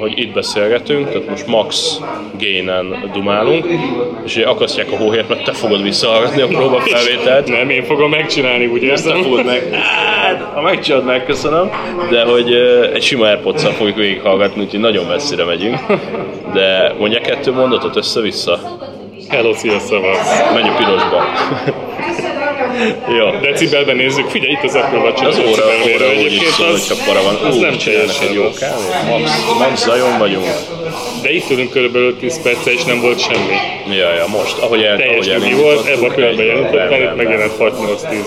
hogy itt beszélgetünk, tehát most max gainen dumálunk, és akasztják a hóhért, mert te fogod visszahallgatni a próbafelvételt. Nem, én fogom megcsinálni, úgy Te érzem. fogod meg. Hát, ha megcsinálod, megköszönöm. De hogy egy sima airpods fogjuk végighallgatni, úgyhogy nagyon messzire megyünk. De mondja kettő mondatot össze-vissza. Hello, szia, szavasz. Menj a pirosba. Jó. Decibelben nézzük, figyelj, itt az Apple Watch. Az óra, óra Egyébként szól, az, para van. az nem csinálnak teljesen egy jó kávét. Max, max zajon vagyunk. De itt ülünk körülbelül 10 perce, és nem volt semmi. Ja, ja, most, ahogy el, Teljes ahogy nyugi volt, ebben a jelentottam, nem, itt megjelent 6-8-10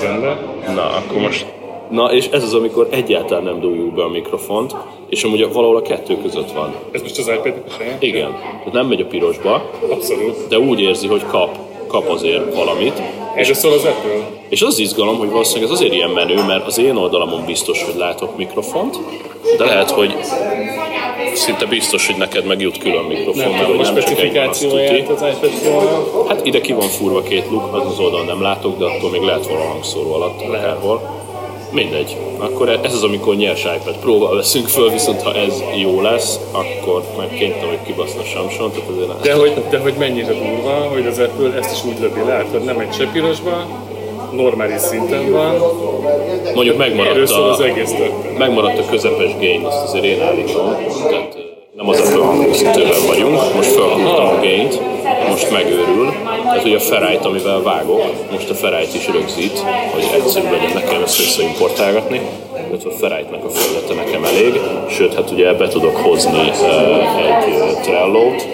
de Na, akkor most... Na, és ez az, amikor egyáltalán nem dugjuk be a mikrofont, és amúgy valahol a kettő között van. Ez most az saját? Igen, tehát nem megy a pirosba, Abszolút. de úgy érzi, hogy kap, kap azért valamit. Erről szól az Apple. És az izgalom, hogy valószínűleg ez azért ilyen menő, mert az én oldalamon biztos, hogy látok mikrofont, de lehet, hogy szinte biztos, hogy neked meg jut külön mikrofon, Nem mert hogy nem csak egy specifikációját az iPad pro Hát ide ki van furva két luk, az az oldalon nem látok, de attól még lehet valahol hangszóró alatt, akárhol. Mindegy. Akkor ez az, amikor nyers iPad próbál veszünk föl, viszont ha ez jó lesz, akkor meg kénytelen, hogy kibaszna Samson, tehát azért nem. De hogy, de hogy mennyire durva, hogy az Apple ezt is úgy lövi le, hogy nem egy se pirosba, normális szinten van. Mondjuk megmaradt Erről szól az a, egész történet. megmaradt a közepes gain, azt azért én állítom. Tehát nem az a fölhangosítőben vagyunk, most felhúztam a gaint, most megőrül. Tehát ugye a ferájt, amivel vágok, most a ferájt is rögzít, hogy egyszerű legyen nekem ezt visszaimportálgatni. illetve a ferájtnak a felülete nekem elég, sőt, hát ugye be tudok hozni egy Trello-t,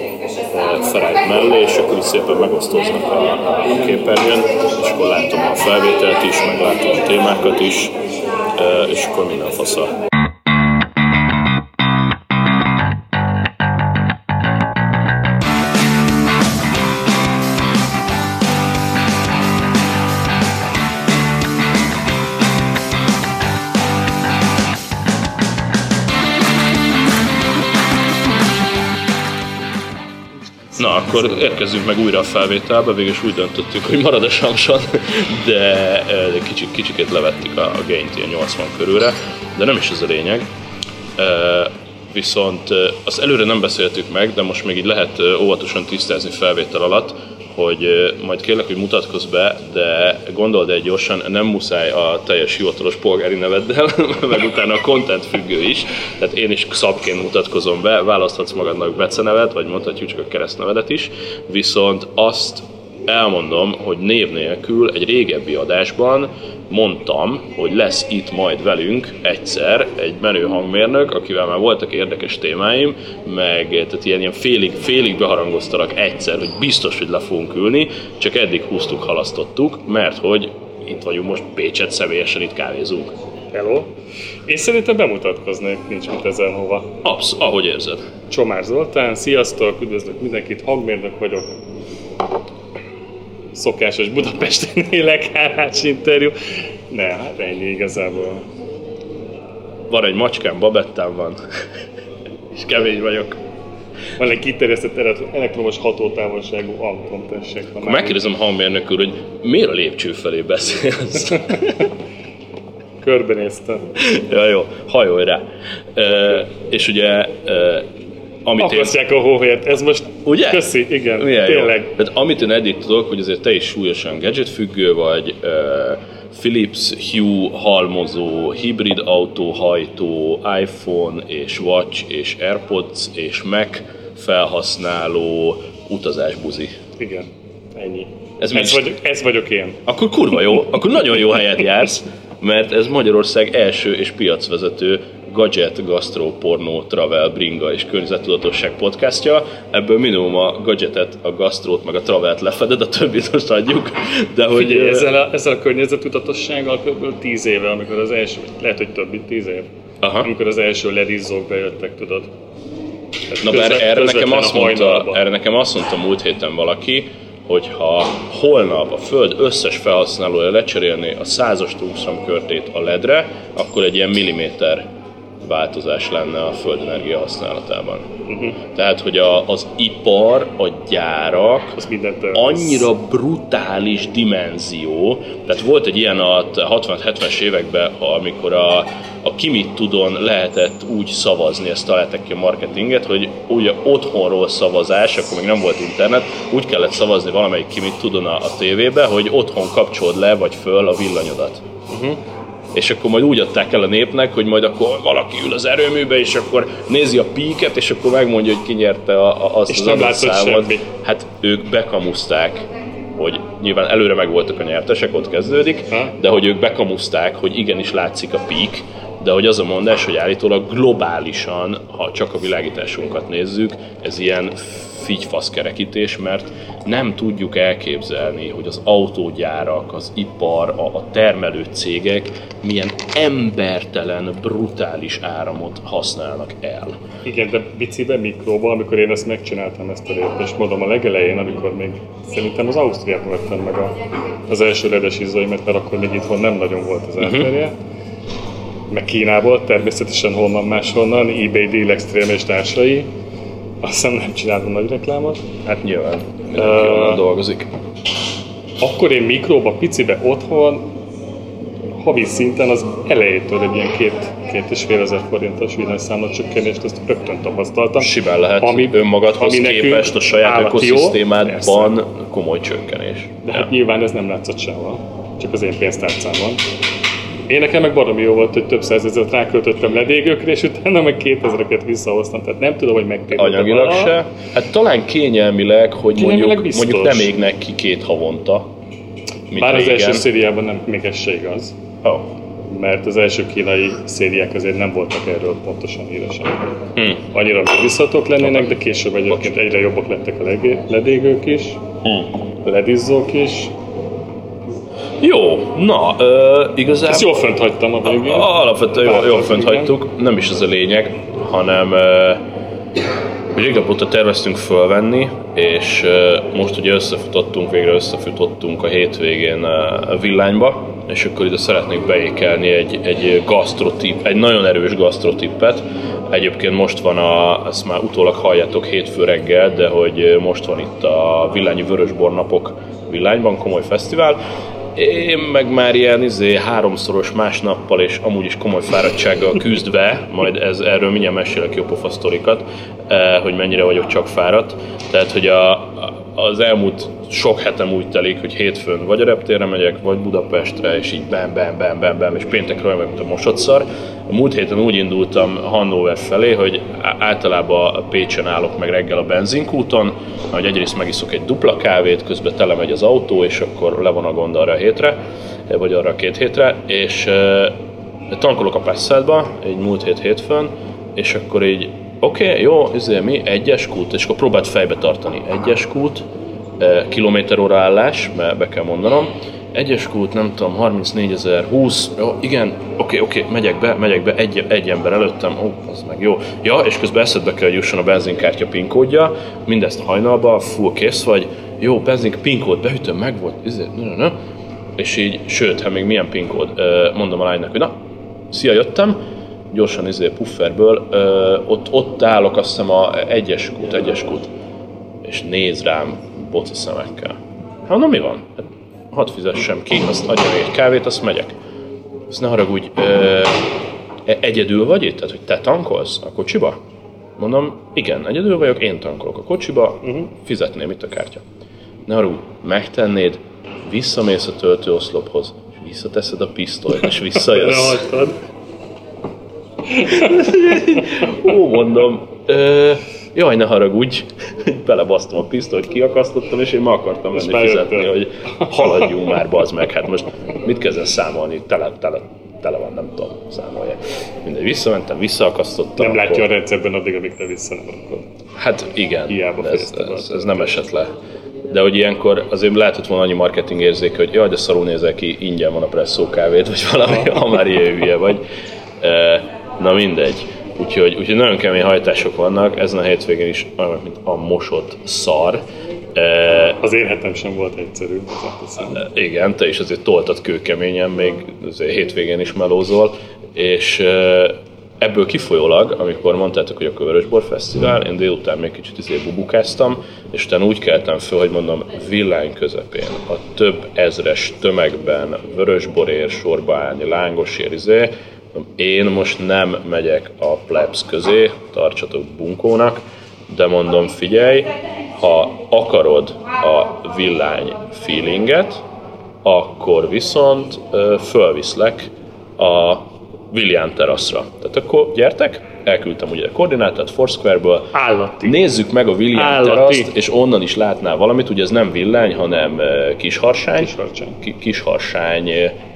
felállít mellé, és akkor is szépen megosztoznak a, a képernyőn, és akkor látom a felvételt is, meg látom a témákat is, és akkor minden fasza. Akkor érkezünk meg újra a felvételbe, végül is úgy döntöttük, hogy marad a Samson, de, de kicsit, kicsikét levettük a, a gaint ilyen 80 körülre, de nem is ez a lényeg. Viszont azt előre nem beszéltük meg, de most még így lehet óvatosan tisztázni felvétel alatt, hogy majd kérlek, hogy mutatkozz be, de gondold el gyorsan, nem muszáj a teljes hivatalos polgári neveddel, meg utána a content függő is, tehát én is szabként mutatkozom be, választhatsz magadnak becenevet, vagy mondhatjuk csak a keresztnevedet is, viszont azt elmondom, hogy név nélkül egy régebbi adásban mondtam, hogy lesz itt majd velünk egyszer egy menő hangmérnök, akivel már voltak érdekes témáim, meg tehát ilyen, ilyen félig, félig beharangoztalak egyszer, hogy biztos, hogy le fogunk ülni, csak eddig húztuk, halasztottuk, mert hogy itt vagyunk most Pécset, személyesen itt kávézunk. Hello. Én szerintem bemutatkoznék, nincs mit ezen hova. Absz, ahogy érzed. Csomár Zoltán, sziasztok, üdvözlök mindenkit, hangmérnök vagyok. Szokásos Budapesten élek, hálás interjú. Ne, hát ennyi igazából. Van egy macskám, babettám van, és kemény vagyok. Van egy kiterjesztett elekt- elektromos hatótávolságú autóm, tessék. Ha Megkérdezem hangmérnök úr, hogy miért a lépcső felé beszélsz? Körbenéztem. ja, jó, hajolj rá. E, és ugye, e, amit én... Akasztják a hóhért, ez most... Ugye? Köszi, igen, Milyen tényleg. Jó. Tehát amit én eddig tudok, hogy azért te is súlyosan gadget függő vagy, uh, Philips Hue halmozó, hibrid autóhajtó, iPhone és Watch és Airpods és Mac felhasználó utazásbuzi. Igen, ennyi. Ez Ez, is? vagyok, ez vagyok én. Akkor kurva jó, akkor nagyon jó helyet jársz, mert ez Magyarország első és piacvezető gadget, gastro, pornó, travel, bringa és környezettudatosság podcastja. Ebből minimum a gadgetet, a gastrót, meg a travelt lefeded, a többit most adjuk. De hogy Figyelj, ezzel a, ezzel a környezetudatossággal kb. 10 éve, amikor az első, lehet, hogy több mint 10 év, Aha. amikor az első ledizzók bejöttek, tudod. Tehát Na bár közvet- erre nekem, azt mondta, erre nekem azt mondta múlt héten valaki, hogy ha holnap a Föld összes felhasználója lecserélné a 100-as tungstram körtét a ledre, akkor egy ilyen milliméter változás lenne a földenergia használatában. Uh-huh. Tehát, hogy a, az ipar, a gyárak Az mindent annyira brutális dimenzió, tehát volt egy ilyen a 60-70-es években, amikor a, a Kimit Tudon lehetett úgy szavazni, ezt találtak ki a marketinget, hogy ugye otthonról szavazás, akkor még nem volt internet, úgy kellett szavazni valamelyik Kimit Tudon a, a tévébe, hogy otthon kapcsolod le vagy föl a villanyodat. Uh-huh és akkor majd úgy adták el a népnek, hogy majd akkor valaki ül az erőműbe, és akkor nézi a píket, és akkor megmondja, hogy ki nyerte a, a, azt És az adott számot. semmi. Hát ők bekamuszták, hogy nyilván előre meg voltak a nyertesek, ott kezdődik, Ha? de hogy ők bekamuszták, hogy igenis látszik a pík, de hogy az a mondás, hogy állítólag globálisan, ha csak a világításunkat nézzük, ez ilyen figyfaszkerekítés, mert nem tudjuk elképzelni, hogy az autógyárak, az ipar, a, a termelő cégek milyen embertelen, brutális áramot használnak el. Igen, de biciben, mikróban, amikor én ezt megcsináltam ezt a lépést, mondom a legelején, amikor még szerintem az Ausztriában vettem meg a, az első ledes izzóimat, mert akkor még itthon nem nagyon volt az elterje. Meg Kínából, természetesen honnan máshonnan, eBay Deal Extreme és társai. Azt hiszem nem csináltam nagy reklámot. Hát nyilván mindenki onnan dolgozik. Akkor én mikróba, picibe otthon, havi szinten az elejétől egy ilyen két, két és fél ezer forintos villanyszámla csökkenést, azt rögtön tapasztaltam. Simán lehet Ami- önmagadhoz ami képest a saját ökoszisztémádban komoly csökkenés. De hát nyilván ez nem látszott sehol, csak az én pénztárcámon. Én nekem meg baromi jó volt, hogy több százezeret ráköltöttem ledégőkre, és utána meg kétezereket visszahoztam. Tehát nem tudom, hogy megtérült Anyagilag se. Hát talán kényelmileg, hogy Kényelmileg mondjuk, biztos. mondjuk nem égnek ki két havonta. Mint Bár az régen. első szériában nem, még ez se igaz. Oh. Mert az első kínai szériák azért nem voltak erről pontosan híresen. Hmm. Annyira megbízhatók lennének, de később egyébként egyre jobbak lettek a ledégők is, Hmm. ledizzók is. Jó, na, ö, igazából... Ezt jól fönt hagytam a végén. Alapvetően jól, jól fönt hagytuk, nem is ez a lényeg, hanem ö, hogy régebb óta terveztünk fölvenni, és ö, most ugye összefutottunk, végre összefutottunk a hétvégén a villányba, és akkor ide szeretnék beékelni egy, egy gasztrotip, egy nagyon erős gasztrotippet. Egyébként most van a, ezt már utólag halljátok hétfő reggel, de hogy most van itt a Villányi Vörösbor napok Villányban, komoly fesztivál, én meg már ilyen izé, háromszoros másnappal és amúgy is komoly fáradtsággal küzdve, majd ez, erről mindjárt mesélek jó pofa sztorikat, eh, hogy mennyire vagyok csak fáradt. Tehát, hogy a- az elmúlt sok hetem úgy telik, hogy hétfőn vagy a reptérre megyek, vagy Budapestre, és így bam, bam, bam, bam, bam, és péntekről olyan, mint a mosodszar. A múlt héten úgy indultam Hannover felé, hogy általában Pécsen állok meg reggel a benzinkúton, hogy egyrészt megiszok egy dupla kávét, közben tele az autó, és akkor le van a gond arra a hétre, vagy arra a két hétre, és tankolok a Passalba, egy múlt hét hétfőn, és akkor így, oké, okay, jó, ezért mi, egyes kút, és akkor próbált fejbe tartani, egyes kút, eh, kilométer óra állás, mert be kell mondanom, egyes kút, nem tudom, 34 ezer, 20, jó, igen, oké, oké, megyek be, megyek be, egy, egy ember előttem, ó, az meg jó. Ja, és közben eszedbe kell, hogy jusson a benzinkártya PIN kódja, mindezt hajnalba, full kész vagy, jó, benzink PIN kód, beütöm, meg volt, ezért, ne, ne, ne. és így, sőt, hát még milyen PIN kód, Ö, mondom a lánynak, hogy na, szia, jöttem, gyorsan izé pufferből, ö, ott, ott állok, azt hiszem a egyes kút, egyes kút, és néz rám boci szemekkel. Hát mondom, mi van? Hát, hadd fizessem ki, azt adja egy kávét, azt megyek. Azt ne haragudj, ö, e- egyedül vagy itt? Tehát, hogy te tankolsz a kocsiba? Mondom, igen, egyedül vagyok, én tankolok a kocsiba, uh-huh. fizetném itt a kártya. Ne haragudj, megtennéd, visszamész a töltőoszlophoz, és visszateszed a pisztolyt, és visszajössz. Ó, mondom, ö, jaj, ne haragudj, belebasztom a pisztolyt, kiakasztottam, és én ma akartam már fizetni, hogy haladjunk már, bazd meg, hát most mit kezdesz számolni, tele, tele, tele van, nem tudom, számolja. Mindegy, visszamentem, visszaakasztottam. Nem akkor- látja a rendszerben addig, amíg te vissza nem rakod. Hát igen, Hiába ez, ez, ez, nem esett le. De hogy ilyenkor azért lehetett volna annyi marketing érzéke, hogy jaj, de szarul nézel ki, ingyen van a presszó kávét, vagy valami, ha már ilyen hülye vagy. E, Na mindegy. Úgyhogy, úgyhogy nagyon kemény hajtások vannak, ezen a hétvégén is olyan, mint a mosott szar. E, Az én hetem sem volt egyszerű, hozzáteszem. igen, te is azért toltad kőkeményen, még azért hétvégén is melózol, és e, ebből kifolyólag, amikor mondtátok, hogy a Vörösbor Fesztivál, én délután még kicsit izé bubukáztam, és utána úgy keltem föl, hogy mondom, villány közepén, a több ezres tömegben, vörösborér sorba állni, lángosér, izé, én most nem megyek a plebs közé, tartsatok bunkónak, de mondom, figyelj, ha akarod a villány feelinget, akkor viszont fölviszlek a William teraszra. Tehát akkor gyertek, elküldtem ugye a koordinátát Foursquare-ből. Állati. Nézzük meg a William Állati. teraszt, és onnan is látnál valamit, ugye ez nem villány, hanem kisharsány. Kisharsány. Ki- kisharsány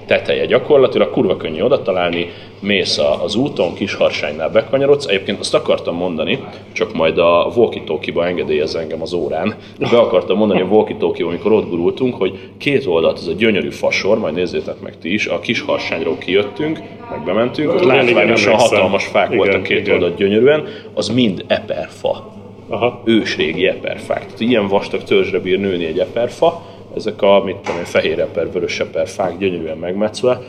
teteje gyakorlatilag, kurva könnyű oda találni, mész az úton, kisharsánynál bekanyarodsz. Egyébként azt akartam mondani, csak majd a walkie-talkie-ba engedélyez engem az órán. Be akartam mondani a walkie amikor ott gurultunk, hogy két oldalt ez a gyönyörű fasor, majd nézzétek meg ti is, a kisharsányról kijöttünk, meg bementünk, ott látványosan hatalmas fák Igen, voltak két igen. oldalt gyönyörűen, az mind eperfa Aha. ősrégi eperfák. Tehát ilyen vastag törzsre bír nőni egy eperfa, ezek a, mit tudom én, fehér eper, vörös eperfák gyönyörűen megmetszve,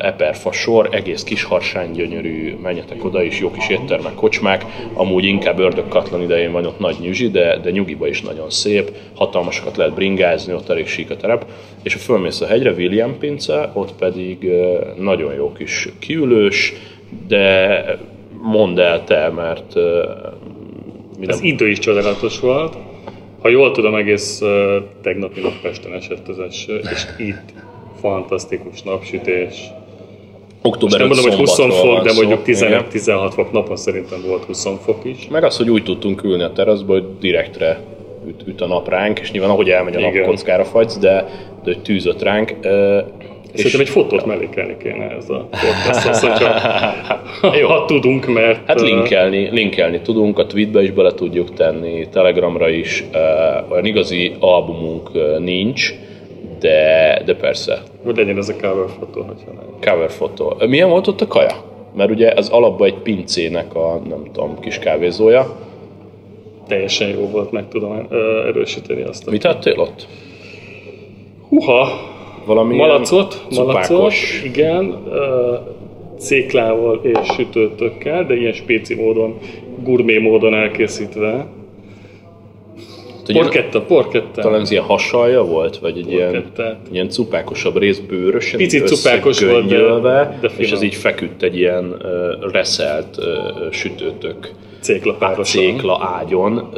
eperfa sor, egész kis harsány gyönyörű, menjetek oda is, jó kis éttermek, kocsmák, amúgy inkább ördögkatlan idején van ott nagy nyüzsi, de, de nyugiba is nagyon szép, hatalmasokat lehet bringázni, ott elég sík a terep, és ha fölmész a hegyre, William pince, ott pedig nagyon jó kis kiülős, de mondd el te, mert uh, mi Az idő is csodálatos volt. Ha jól tudom, egész tegnapi nap Pesten esett az eső, és itt fantasztikus napsütés. Október Nem mondom, hogy 20 szombatról fok, de mondjuk Igen. 15-16 fok napon szerintem volt 20 fok is. Meg az, hogy úgy tudtunk ülni a teraszba, hogy direktre üt, üt a nap ránk, és nyilván ahogy elmegy a nap kockára fagysz, de, de tűzött ránk. Szerintem egy fotót mellékelni kéne ez a podcasthoz, hogyha Jó. ha tudunk, mert... Hát uh, linkelni, linkelni tudunk, a tweetbe is bele tudjuk tenni, telegramra is. Ö, Olyan igazi albumunk nincs, de, de persze, Hogy legyen ez a cover fotó, hogyha nem. cover fotó. Milyen volt ott a kaja? Mert ugye ez alapban egy pincének a, nem tudom, kis kávézója. Teljesen jó volt, meg tudom erősíteni azt. Mit tettél ott? Huha! Valami Malacot, malacot, igen, céklával és sütőtökkel, de ilyen spéci módon, gurmé módon elkészítve. Ugye- Porketta, porketta. Talán ez ilyen hasalja volt, vagy egy ilyen, ilyen cupákosabb rész bőrösen, Picit cupákos volt, de- de és az így feküdt egy ilyen uh, reszelt uh, sütőtök Céklapárosan. cékla ágyon,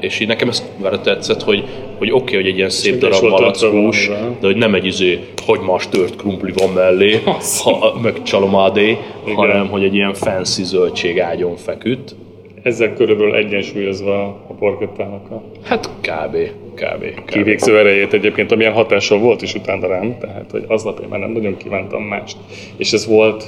és így nekem ez már tetszett, hogy, hogy oké, okay, hogy egy ilyen szép is darab valamivel. de hogy nem egy izé hagymás tört krumpli van mellé, ha, meg csalomádé, hanem hogy egy ilyen fancy zöldség ágyon feküdt. Ezzel körülbelül egyensúlyozva a porkettának a Hát kb. kb. kb. kivégző erejét egyébként, amilyen hatással volt is utána rám, tehát hogy aznap én már nem nagyon kívántam mást. És ez volt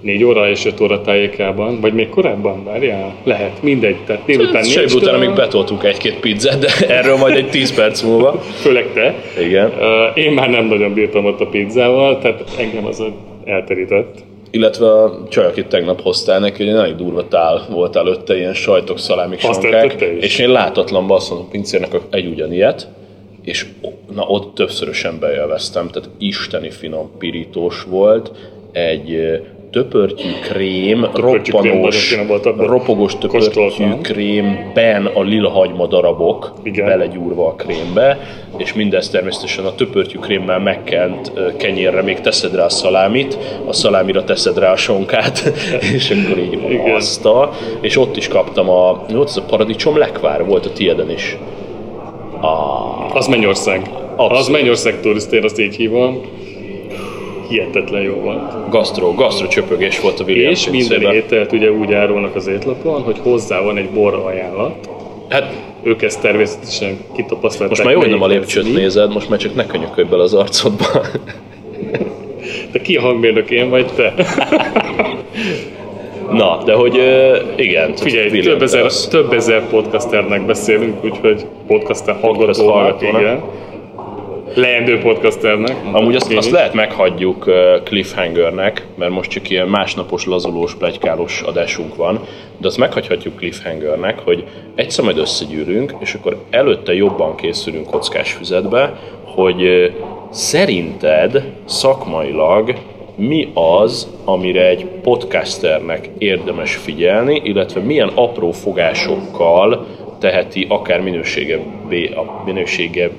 4 óra és 5 óra tájékában, vagy még korábban, várjál? Lehet, mindegy. Tehát délután Sejt négytől- után még betoltunk egy-két pizzát, de erről majd egy 10 perc múlva. Főleg te. Igen. Én már nem nagyon bírtam ott a pizzával, tehát engem az elterített. Illetve a csaj, akit tegnap hoztál neki, egy nagyon durva tál volt előtte, ilyen sajtok, szalámik, Azt és én látatlanban azt mondom, pincérnek egy ugyanilyet, és na ott többszörösen bejelveztem, tehát isteni finom pirítós volt, egy töpörtyű krém, Töpörtyű roppanós, ropogós töpörtyű krémben a lila hagyma darabok Igen. belegyúrva a krémbe, és mindezt természetesen a töpörtyű krémmel megkent kenyérre még teszed rá a szalámit, a szalámira teszed rá a sonkát, és akkor így Igen. azt a, és ott is kaptam a, mi volt ez a paradicsom lekvár, volt a tieden is. Az Mennyország. Abszolút. Az Mennyország turistér, azt így hívom. Hihetetlen jó volt. Gasztro, gasztro csöpögés volt a William És minden ételt ugye úgy árulnak az étlapon, hogy hozzá van egy bor ajánlat. Hát Ők ezt természetesen kitapasztalták. most már jó, hogy nem a lépcsőt mi. nézed, most már csak ne könyökölj bele az arcodba. De ki a hangmérnök, én vagy te? Na, de hogy igen. Figyelj, William több ezer, több ezer podcasternek beszélünk, úgyhogy podcaster hallgatónak, hallgatónak. igen. Leendő podcasternek. Amúgy azt, azt lehet meghagyjuk cliffhangernek, mert most csak ilyen másnapos, lazulós, plegykálós adásunk van, de azt meghagyhatjuk cliffhangernek, hogy egyszer majd összegyűrünk, és akkor előtte jobban készülünk kockás füzetbe, hogy szerinted szakmailag mi az, amire egy podcasternek érdemes figyelni, illetve milyen apró fogásokkal teheti akár minőségebbé, a minősége,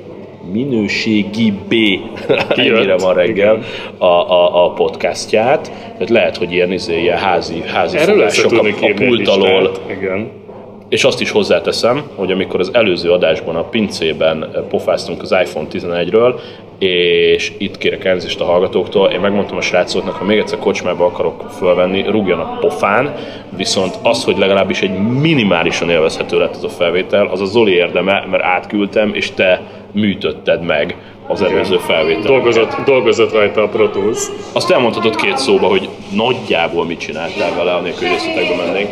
minőségi B, ennyire van reggel, a, a, a podcastját. Tehát lehet, hogy ilyen, izé, ilyen házi, házi Erről fogások a, a pult alól. Igen. és azt is hozzáteszem, hogy amikor az előző adásban a pincében pofáztunk az iPhone 11-ről, és itt kérek elnézést a hallgatóktól, én megmondtam a srácoknak, ha még egyszer kocsmába akarok fölvenni, rúgjanak pofán, viszont az, hogy legalábbis egy minimálisan élvezhető lett ez a felvétel, az a Zoli érdeme, mert átküldtem, és te műtötted meg az előző felvételt. Dolgozott, dolgozott rajta a Pro Tools. Azt elmondhatod két szóba, hogy nagyjából mit csináltál vele, anélkül, hogy részletekbe mennénk.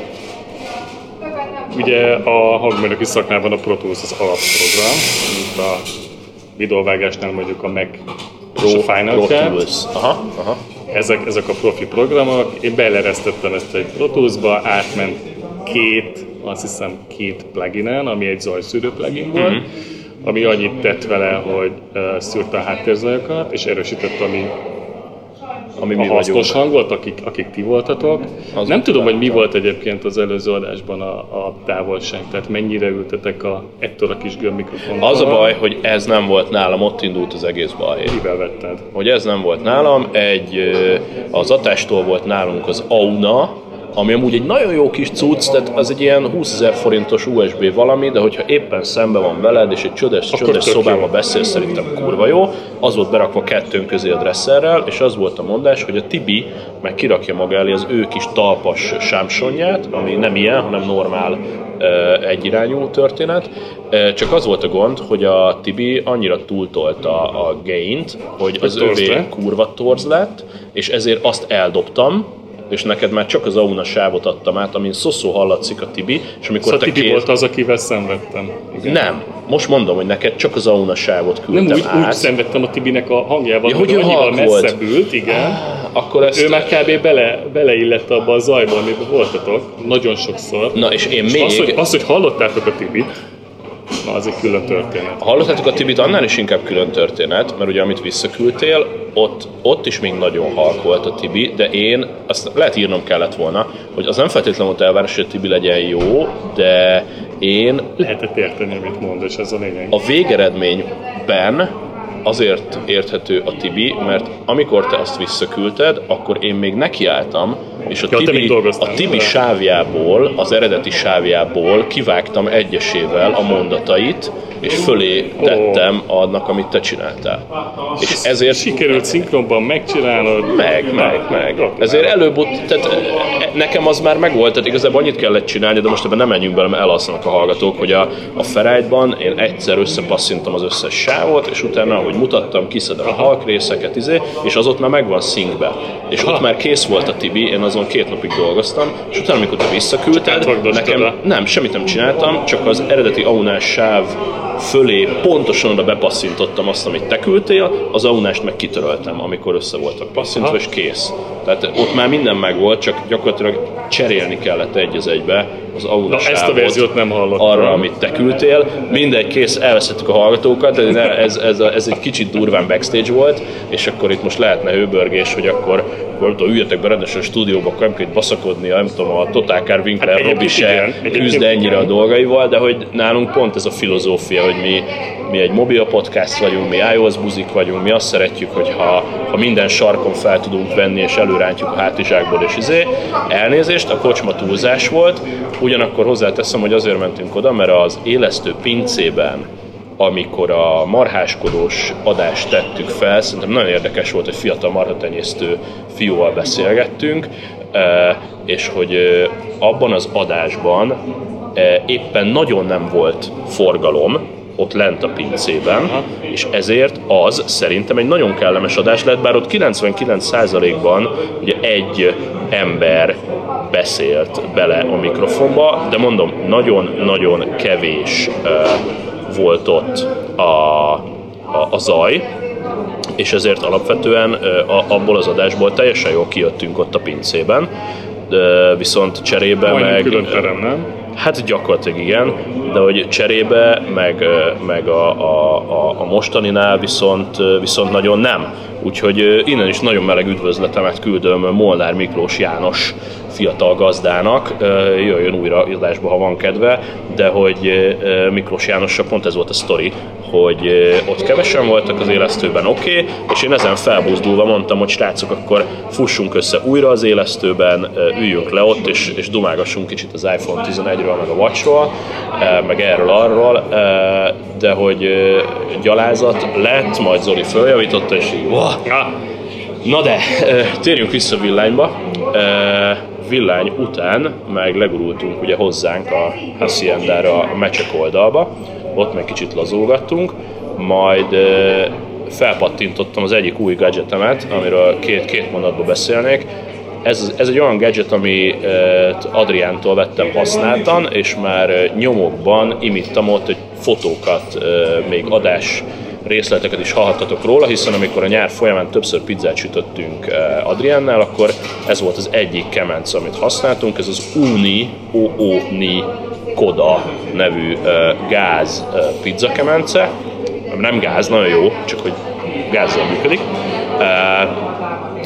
Ugye a hangmérnöki szakmában a Pro Tools az alapprogram, a videóvágásnál mondjuk a Mac és a Final Pro Cut. Aha, aha. Ezek, ezek a profi programok. Én beeleresztettem ezt egy Pro Tools-ba, átment két, azt hiszem két pluginen, ami egy zajszűrő plugin volt, Mhm. ami annyit tett vele, hogy uh, szűrte a háttérzajokat, és erősítette, ami Ami a mi hasznos vagyunk. hang volt, akik, akik ti voltatok. Az nem tudom, hogy mi volt egyébként az előző adásban a, a távolság, tehát mennyire ültetek a, ettől a kis gömbmikrofontól. Az a baj, hogy ez nem volt nálam, ott indult az egész baj. Mivel vetted? Hogy ez nem volt nálam, egy, az atástól volt nálunk az Auna, ami amúgy egy nagyon jó kis cucc, tehát az egy ilyen 20 ezer forintos USB valami, de hogyha éppen szembe van veled, és egy csödes, Akkor tök szobába jó. beszélsz, szerintem kurva jó. Az volt berakva kettőnk közé a dresszerrel, és az volt a mondás, hogy a Tibi meg kirakja maga elé az ő kis talpas sámsonját, ami nem ilyen, hanem normál egyirányú történet. Csak az volt a gond, hogy a Tibi annyira túltolta a gaint, hogy az torz övé lett. kurva torz lett, és ezért azt eldobtam, és neked már csak az Auna sávot adtam át, amin szoszó hallatszik a Tibi, és amikor Szóval te Tibi kéz... volt az, akivel szenvedtem. Igen. Nem, most mondom, hogy neked csak az Auna sávot Nem küldtem úgy, úgy át. szenvedtem a Tibinek a hangjával, Ja, hogy ő messzebb ült, igen. Akkor ezt... Ő már kb. Bele, beleillett abba a zajba, amiben voltatok, nagyon sokszor. Na és én És még... az, hogy, az, hogy hallottátok a Tibit, na az egy külön történet. Ha hallottátok a Tibit, annál is inkább külön történet, mert ugye amit visszaküldtél, ott, ott is még nagyon halk volt a Tibi, de én, azt lehet írnom kellett volna, hogy az nem feltétlenül volt elvárás, hogy a Tibi legyen jó, de én Lehetett érteni, amit mond, és ez a lényeg. a végeredményben azért érthető a Tibi, mert amikor te azt visszaküldted, akkor én még nekiálltam, és a Ja, Tibi, a Tibi sávjából, az eredeti sávjából kivágtam egyesével a mondatait, és fölé tettem annak, amit te csináltál. És ezért Sikerült szinkronban megcsinálnod. meg, meg, meg. Ezért előbb, tehát e, nekem az már megvolt, tehát igazából annyit kellett csinálni, de most ebben nem menjünk bele, mert elalszanak a hallgatók, hogy a, a Ferrite-ban én egyszer összepasszintom az összes sávot, és utána, ahogy mutattam, kiszedem a halk részeket, izé, és az ott már megvan szinkbe. És ott már kész volt a Tibi, én azon két napig dolgoztam, és utána, amikor te visszaküldted, nekem le. nem, semmit nem csináltam, csak az eredeti aunás sáv fölé pontosan oda bepasszintottam azt, amit te küldtél, az aunást meg kitöröltem, amikor össze voltak passzintva, és kész. Tehát ott már minden megvolt, csak gyakorlatilag cserélni kellett egy az egybe az Na, aunás ezt a verziót nem hallottam. arra, amit te küldtél. Mindegy, kész, elveszettük a hallgatókat, de ne- ez, ez, ez, egy kicsit durván backstage volt, és akkor itt most lehetne hőbörgés, hogy akkor akkor tudom, üljetek be rendesen a stúdióba, akkor nem kell itt baszakodni, nem tudom, a Total Car Winkler Hát Robi se küzd ennyire a dolgaival, de hogy nálunk pont ez a filozófia, hogy mi, mi egy mobil podcast vagyunk, mi iOS buzik vagyunk, mi azt szeretjük, hogy ha, ha minden sarkon fel tudunk venni, és előrántjuk a hátizsákból, és izé, elnézést, a kocsma túlzás volt, ugyanakkor hozzáteszem, hogy azért mentünk oda, mert az élesztő pincében amikor a marháskodós adást tettük fel, szerintem nagyon érdekes volt, hogy fiatal marhatenyésztő fiúval beszélgettünk, eh, és hogy eh, abban az adásban eh, éppen nagyon nem volt forgalom, ott lent a pincében, és ezért az szerintem egy nagyon kellemes adás lett, bár ott 99%-ban ugye egy ember beszélt bele a mikrofonba, de mondom, nagyon-nagyon kevés uh, volt ott a, a, a zaj, és ezért alapvetően a, abból az adásból teljesen jól kijöttünk ott a pincében, viszont cserébe Majdnem meg... külön terem, nem? Hát gyakorlatilag igen, de hogy cserébe, meg, meg a, a, a, a mostaninál viszont, viszont nagyon nem. Úgyhogy innen is nagyon meleg üdvözletemet küldöm Molnár Miklós János fiatal gazdának, jöjjön újra adásba, ha van kedve, de hogy Miklós Jánossal pont ez volt a sztori, hogy ott kevesen voltak az élesztőben, oké, okay, és én ezen felbuzdulva mondtam, hogy srácok, akkor fussunk össze újra az élesztőben, üljünk le ott, és, és dumágassunk kicsit az iPhone 11-ről, meg a Watchról, meg erről arról, de hogy gyalázat lett, majd Zoli följavította, és így, "Wah, Ja, Na de, térjünk vissza villányba. Villány után meg legurultunk ugye hozzánk a Haciendára a mecsek oldalba, ott meg kicsit lazulgattunk, majd felpattintottam az egyik új gadgetemet, amiről két, két mondatba beszélnék. Ez, ez egy olyan gadget, amit Adriántól vettem használtan, és már nyomokban imittam ott, hogy fotókat még adás részleteket is hallhattatok róla, hiszen amikor a nyár folyamán többször pizzát sütöttünk eh, Adriánnál, akkor ez volt az egyik kemenc, amit használtunk, ez az Uni, OONI Koda nevű eh, gáz eh, pizza kemence, nem gáz, nagyon jó, csak hogy gázzal működik.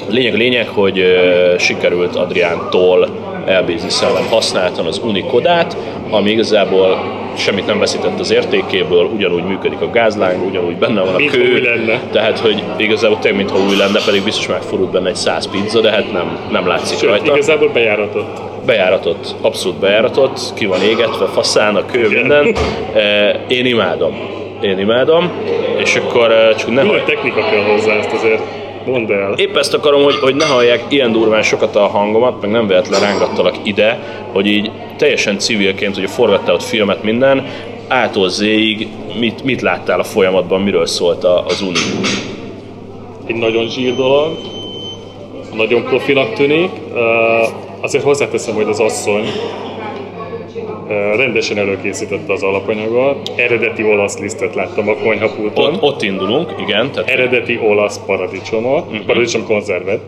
Lényeg a lényeg, hogy sikerült Adriántól elbízni szellem használtan az Unikodát, ami igazából semmit nem veszített az értékéből, ugyanúgy működik a gázlány, ugyanúgy benne van a kő. új lenne. Tehát, hogy igazából tényleg, mintha új lenne, pedig biztos megfordult benne egy száz pizza, de hát nem, nem látszik sőt, rajta. igazából bejáratott. Bejáratott, abszolút bejáratott, ki van égetve, faszán, a kő, minden. Eh, Én imádom. Én imádom, és akkor eh, csak ne Milyen hagyd technika kell hozzá, ezt azért mondd el. Épp ezt akarom, hogy, hogy ne hallják ilyen durván sokat a hangomat, meg nem véletlen rángattalak ide, hogy így teljesen civilként, hogy forgattál ott filmet minden, ától zéig mit, mit láttál a folyamatban, miről szólt a- az Uni. Egy nagyon zsír dolog, nagyon profinak tűnik. Uh, azért hozzáteszem, hogy az asszony rendesen előkészítette az alapanyagot. Eredeti olasz lisztet láttam a konyhapulton. Ott, ott indulunk, igen, tehát eredeti olasz paradicsomot, uh-huh. paradicsom konzervet.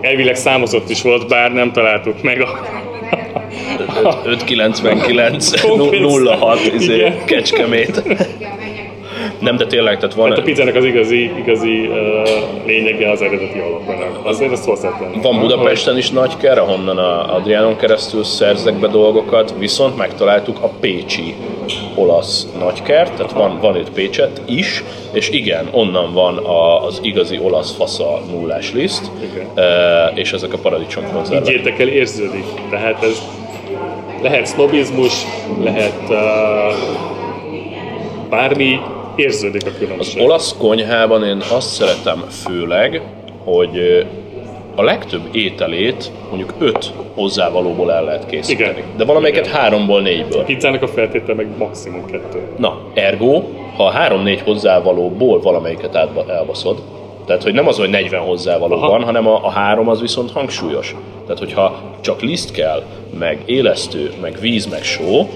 Elvileg számozott is volt, bár nem találtuk meg a... 599 Konkrét 06 szám. izé, kecskemét. Nem, de tényleg, tehát van, Hát a pizzának az igazi, igazi uh, lényege az eredeti alapanyag. Azért ezt hozzátenni. Van Budapesten is nagy ker, ahonnan a Adriánon keresztül szerzek be dolgokat, viszont megtaláltuk a pécsi olasz nagykert, tehát van, van itt Pécset is, és igen, onnan van a, az igazi olasz fasza nullás liszt, e, és ezek a paradicsom Így konzervek. értek el, érződik. Tehát ez lehet sznobizmus, lehet uh, bármi, érződik a Az különbség. olasz konyhában én azt szeretem főleg, hogy a legtöbb ételét mondjuk öt hozzávalóból el lehet készíteni. Igen. De valamelyiket Igen. háromból, négyből. Pizzának a feltétel meg maximum kettő. Na, ergo, ha a három-négy hozzávalóból valamelyiket átba, elbaszod, tehát hogy nem az, hogy 40 hozzávaló Aha. van, hanem a, a három az viszont hangsúlyos. Tehát hogyha csak liszt kell, meg élesztő, meg víz, meg só,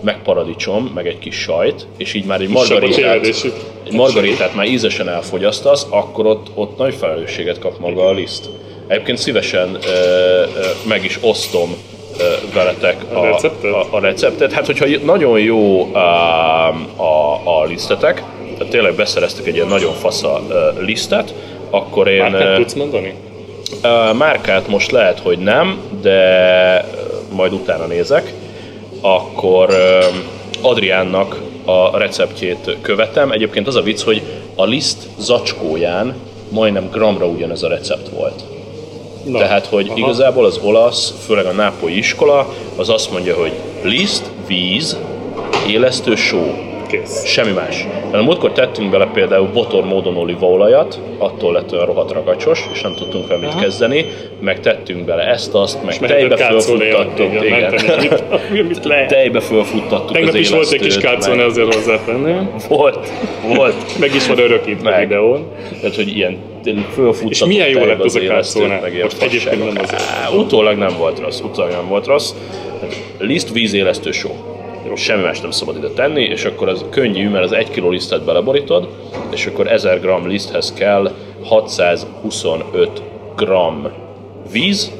meg paradicsom, meg egy kis sajt, és így már egy margaritát, egy margaritát már ízesen elfogyasztasz, akkor ott, ott nagy felelősséget kap maga a liszt. Egyébként szívesen ö, ö, meg is osztom ö, veletek a, A receptet? a, a receptet. Hát, hogyha nagyon jó a, a, a lisztetek, tehát tényleg beszereztek egy ilyen nagyon fasza ö, lisztet, akkor én... Márkát tudsz mondani? Ö, Márkát most lehet, hogy nem, de majd utána nézek. Akkor Adriánnak a receptjét követem. Egyébként az a vicc, hogy a liszt zacskóján majdnem gramra ugyanez a recept volt. Na, Tehát, hogy aha. igazából az olasz, főleg a nápolyi iskola, az azt mondja, hogy liszt, víz, élesztő, só. Kész. Semmi más. Mert a múltkor tettünk bele például botor módon olívaolajat, attól lett olyan rohadt ragacsos, és nem tudtunk vele mit Aha. kezdeni, meg tettünk bele ezt, azt, meg mehetett tejbe fölfuttattuk, igen, igen. mit- mit lehet. Tejbe fölfuttattuk Tegnap az is volt egy kis kácolni, azért hozzátenném. Volt, volt. Meg is van örökítve Meg. videón. Tehát, hogy ilyen fölfuttattuk És milyen jó lett az a élesztőt, kácolná? meg ilyen Most egyébként nem. Á, Utólag nem volt rossz, utólag nem volt rossz. Tehát Liszt, víz, élesztő, só. Semmi más nem szabad ide tenni, és akkor az könnyű, mert az 1 kg lisztet beleborítod, és akkor 1000 g liszthez kell 625 g víz,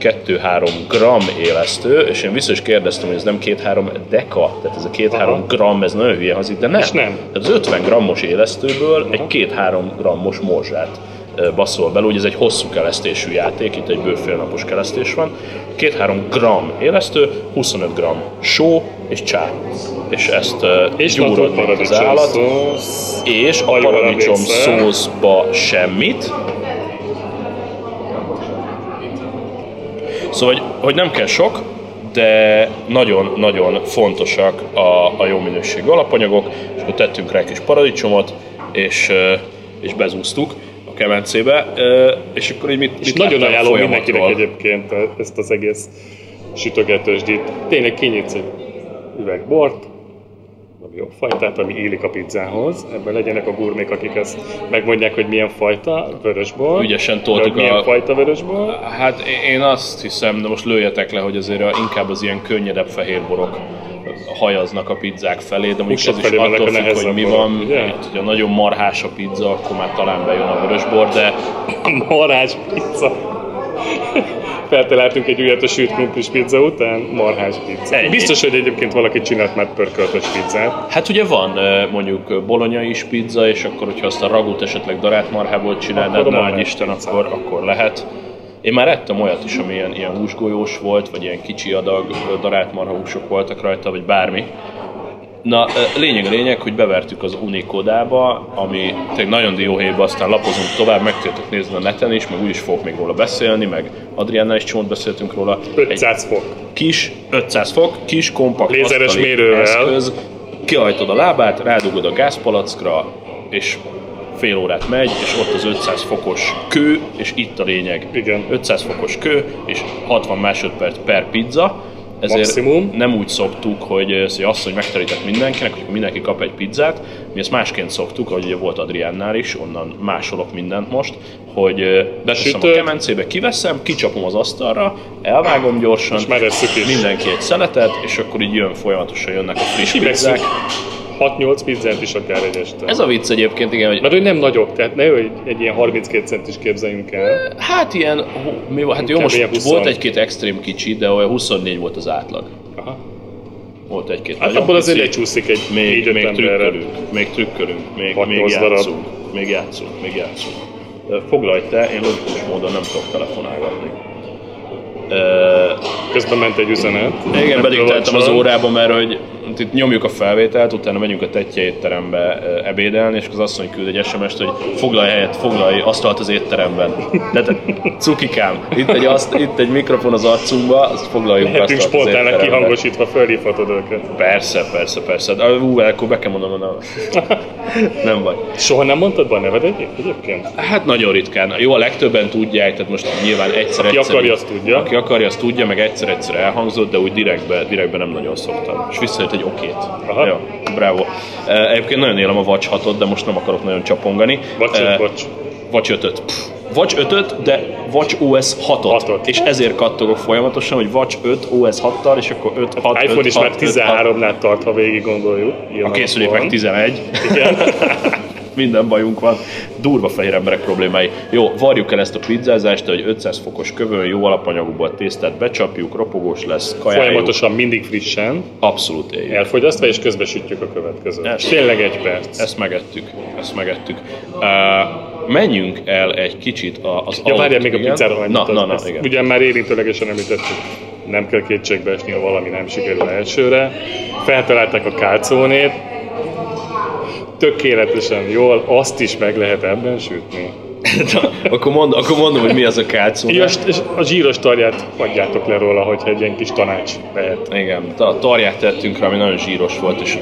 2-3 gram élesztő, és én vissza is kérdeztem, hogy ez nem 2-3 deka, tehát ez a 2-3 Aha. gram, ez nagyon hülye hangzik, de nem. És nem. Tehát az 50 grammos élesztőből egy 2-3 grammos morzsát ö, baszol bele, ugye ez egy hosszú kelesztésű játék, itt egy bő napos kelesztés van. 2-3 gram élesztő, 25 gram só és csá. És ezt És gyúrod, az állat, szósz. és a paradicsom szószba semmit. Szóval, hogy, hogy nem kell sok, de nagyon-nagyon fontosak a, a jó minőségű alapanyagok, és akkor tettünk rá egy kis paradicsomot, és, és bezúztuk kemencébe, és akkor így mit, És mit nagyon ajánlom mindenkinek egyébként ezt az egész sütögetősdit. Tényleg kinyitsz egy üveg bort, jobb fajtát, ami illik a pizzához. Ebben legyenek a gurmék, akik ezt megmondják, hogy milyen fajta vörösbor. Ügyesen toltuk milyen a- fajta vörösbor. Hát én azt hiszem, de most lőjetek le, hogy azért inkább az ilyen könnyedebb fehérborok hajaznak a pizzák felé, de mondjuk Húsok ez is attól függ, hogy mi borok, van. ugye? Hogyha nagyon marhás a pizza, akkor már talán bejön a vörösbor, de Marhás pizza. Feltaláltunk egy újat a sült krumplis pizza után, marhás pizza. Ennyi. Biztos, hogy egyébként valaki csinált már pörköltös pizzát. hát ugye van mondjuk bolonyai is pizza, és akkor, hogyha azt a ragut esetleg darált marhából csinálnád, Akkor nagy Isten, pizza. akkor, akkor lehet. Én már ettem olyat is, ami ilyen, ilyen húsgolyós volt, vagy ilyen kicsi adag darált marhahúsok voltak rajta, vagy bármi. Na, lényeg a lényeg, hogy bevertük az Unicode-ba, ami tényleg nagyon dióhéjba, aztán lapozunk tovább, meg tudjátok nézni a neten is, meg úgyis fogok még róla beszélni, meg Adriánnal is csomót beszéltünk róla. Egy 500 fok. kis 500 fok, kis kompakt Lézeres mérővel. eszköz, kihajtod a lábát, rádugod a gázpalackra, és fél órát megy, és ott az 500 fokos kő, és itt a lényeg. Igen. 500 fokos kő, és 60 másodperc per pizza, ezért Maximum. nem úgy szoktuk, hogy hogy azt, hogy megterített mindenkinek, hogy mindenki kap egy pizzát. Mi ezt másként szoktuk, ahogy ugye volt Adriánnál is, onnan másolok mindent most, hogy ö, beteszem a kemencébe, kiveszem, kicsapom az asztalra, elvágom gyorsan, És mindenki egy szeletet, és akkor így jön, folyamatosan jönnek a friss Kivesszük pizzák. 6-8 pizzát is akár egy este. Ez a vicc egyébként, igen, hogy Mert hogy nem nagyok, tehát ne hogy egy ilyen 32 centis képzeljünk el. hát ilyen, hú, mi, van? hát jó, most ilyen 20. volt egy-két extrém kicsi, de olyan 24 volt az átlag. Aha. Volt egy-két Hát abból azért lecsúszik egy még, 4-5 még emberre. trükkelünk, még trükkelünk, még, még játszunk, még játszunk, még játszunk. Foglalj te, én logikus módon nem tudok telefonálgatni. Közben ment egy üzenet. igen, bedikteltem tudom, az órába, mert hogy itt nyomjuk a felvételt, utána megyünk a tetje étterembe ebédelni, és az asszony küld egy SMS-t, hogy foglalj helyet, foglalj asztalt az étteremben. De te, cukikám, itt egy, aszt, itt egy mikrofon az arcunkba, azt foglaljunk Lehetünk asztalt étterembe. kihangosítva, fölhívhatod őket. Persze, persze, persze. De, ú, akkor be kell mondanom, nem, baj. Soha nem mondtad be a neved egy- egyébként? Hát nagyon ritkán. Jó, a legtöbben tudják, tehát most nyilván egyszer Aki egyszer, akarja, azt tudja. Aki akarja, azt tudja, meg egyszer-egyszer elhangzott, de úgy direktbe, direktbe nem nagyon szoktam. És visszajött egy okét. Aha. Jó, bravo. Egyébként nagyon élem a Watch 6 de most nem akarok nagyon csapongani. Watch Eh, öt, Watch. Watch 5 Watch 5 de Watch OS 6-ot. Hatot. És ezért kattogok folyamatosan, hogy Watch 5 OS 6-tal, és akkor 5, 6, iPhone 5, is 6, már 13-nál tart, ha végig gondoljuk. A készülék meg 11. Igen. Minden bajunk van. Durva fehér emberek problémái. Jó, varjuk el ezt a pizzázást, hogy 500 fokos kövön jó alapanyagúból a tésztát becsapjuk, ropogós lesz, kajáljuk. Folyamatosan mindig frissen, Abszolút éljük. elfogyasztva, és közben sütjük a következőt. Ez- Tényleg egy perc. Ezt megettük. Ezt megettük. Uh, menjünk el egy kicsit a- az Ja, várjál még a pizzára annyit. Na, na, na, igen. Ugyan már érintőlegesen említettük, nem kell kétségbe esni, ha valami nem sikerül elsőre. Feltalálták a kálcónét, tökéletesen jól, azt is meg lehet ebben sütni. akkor, mond, akkor mondom, hogy mi az a kálcó. Ja, és a zsíros tarját adjátok le róla, hogyha egy ilyen kis tanács lehet. Igen, a tarját tettünk rá, ami nagyon zsíros volt, és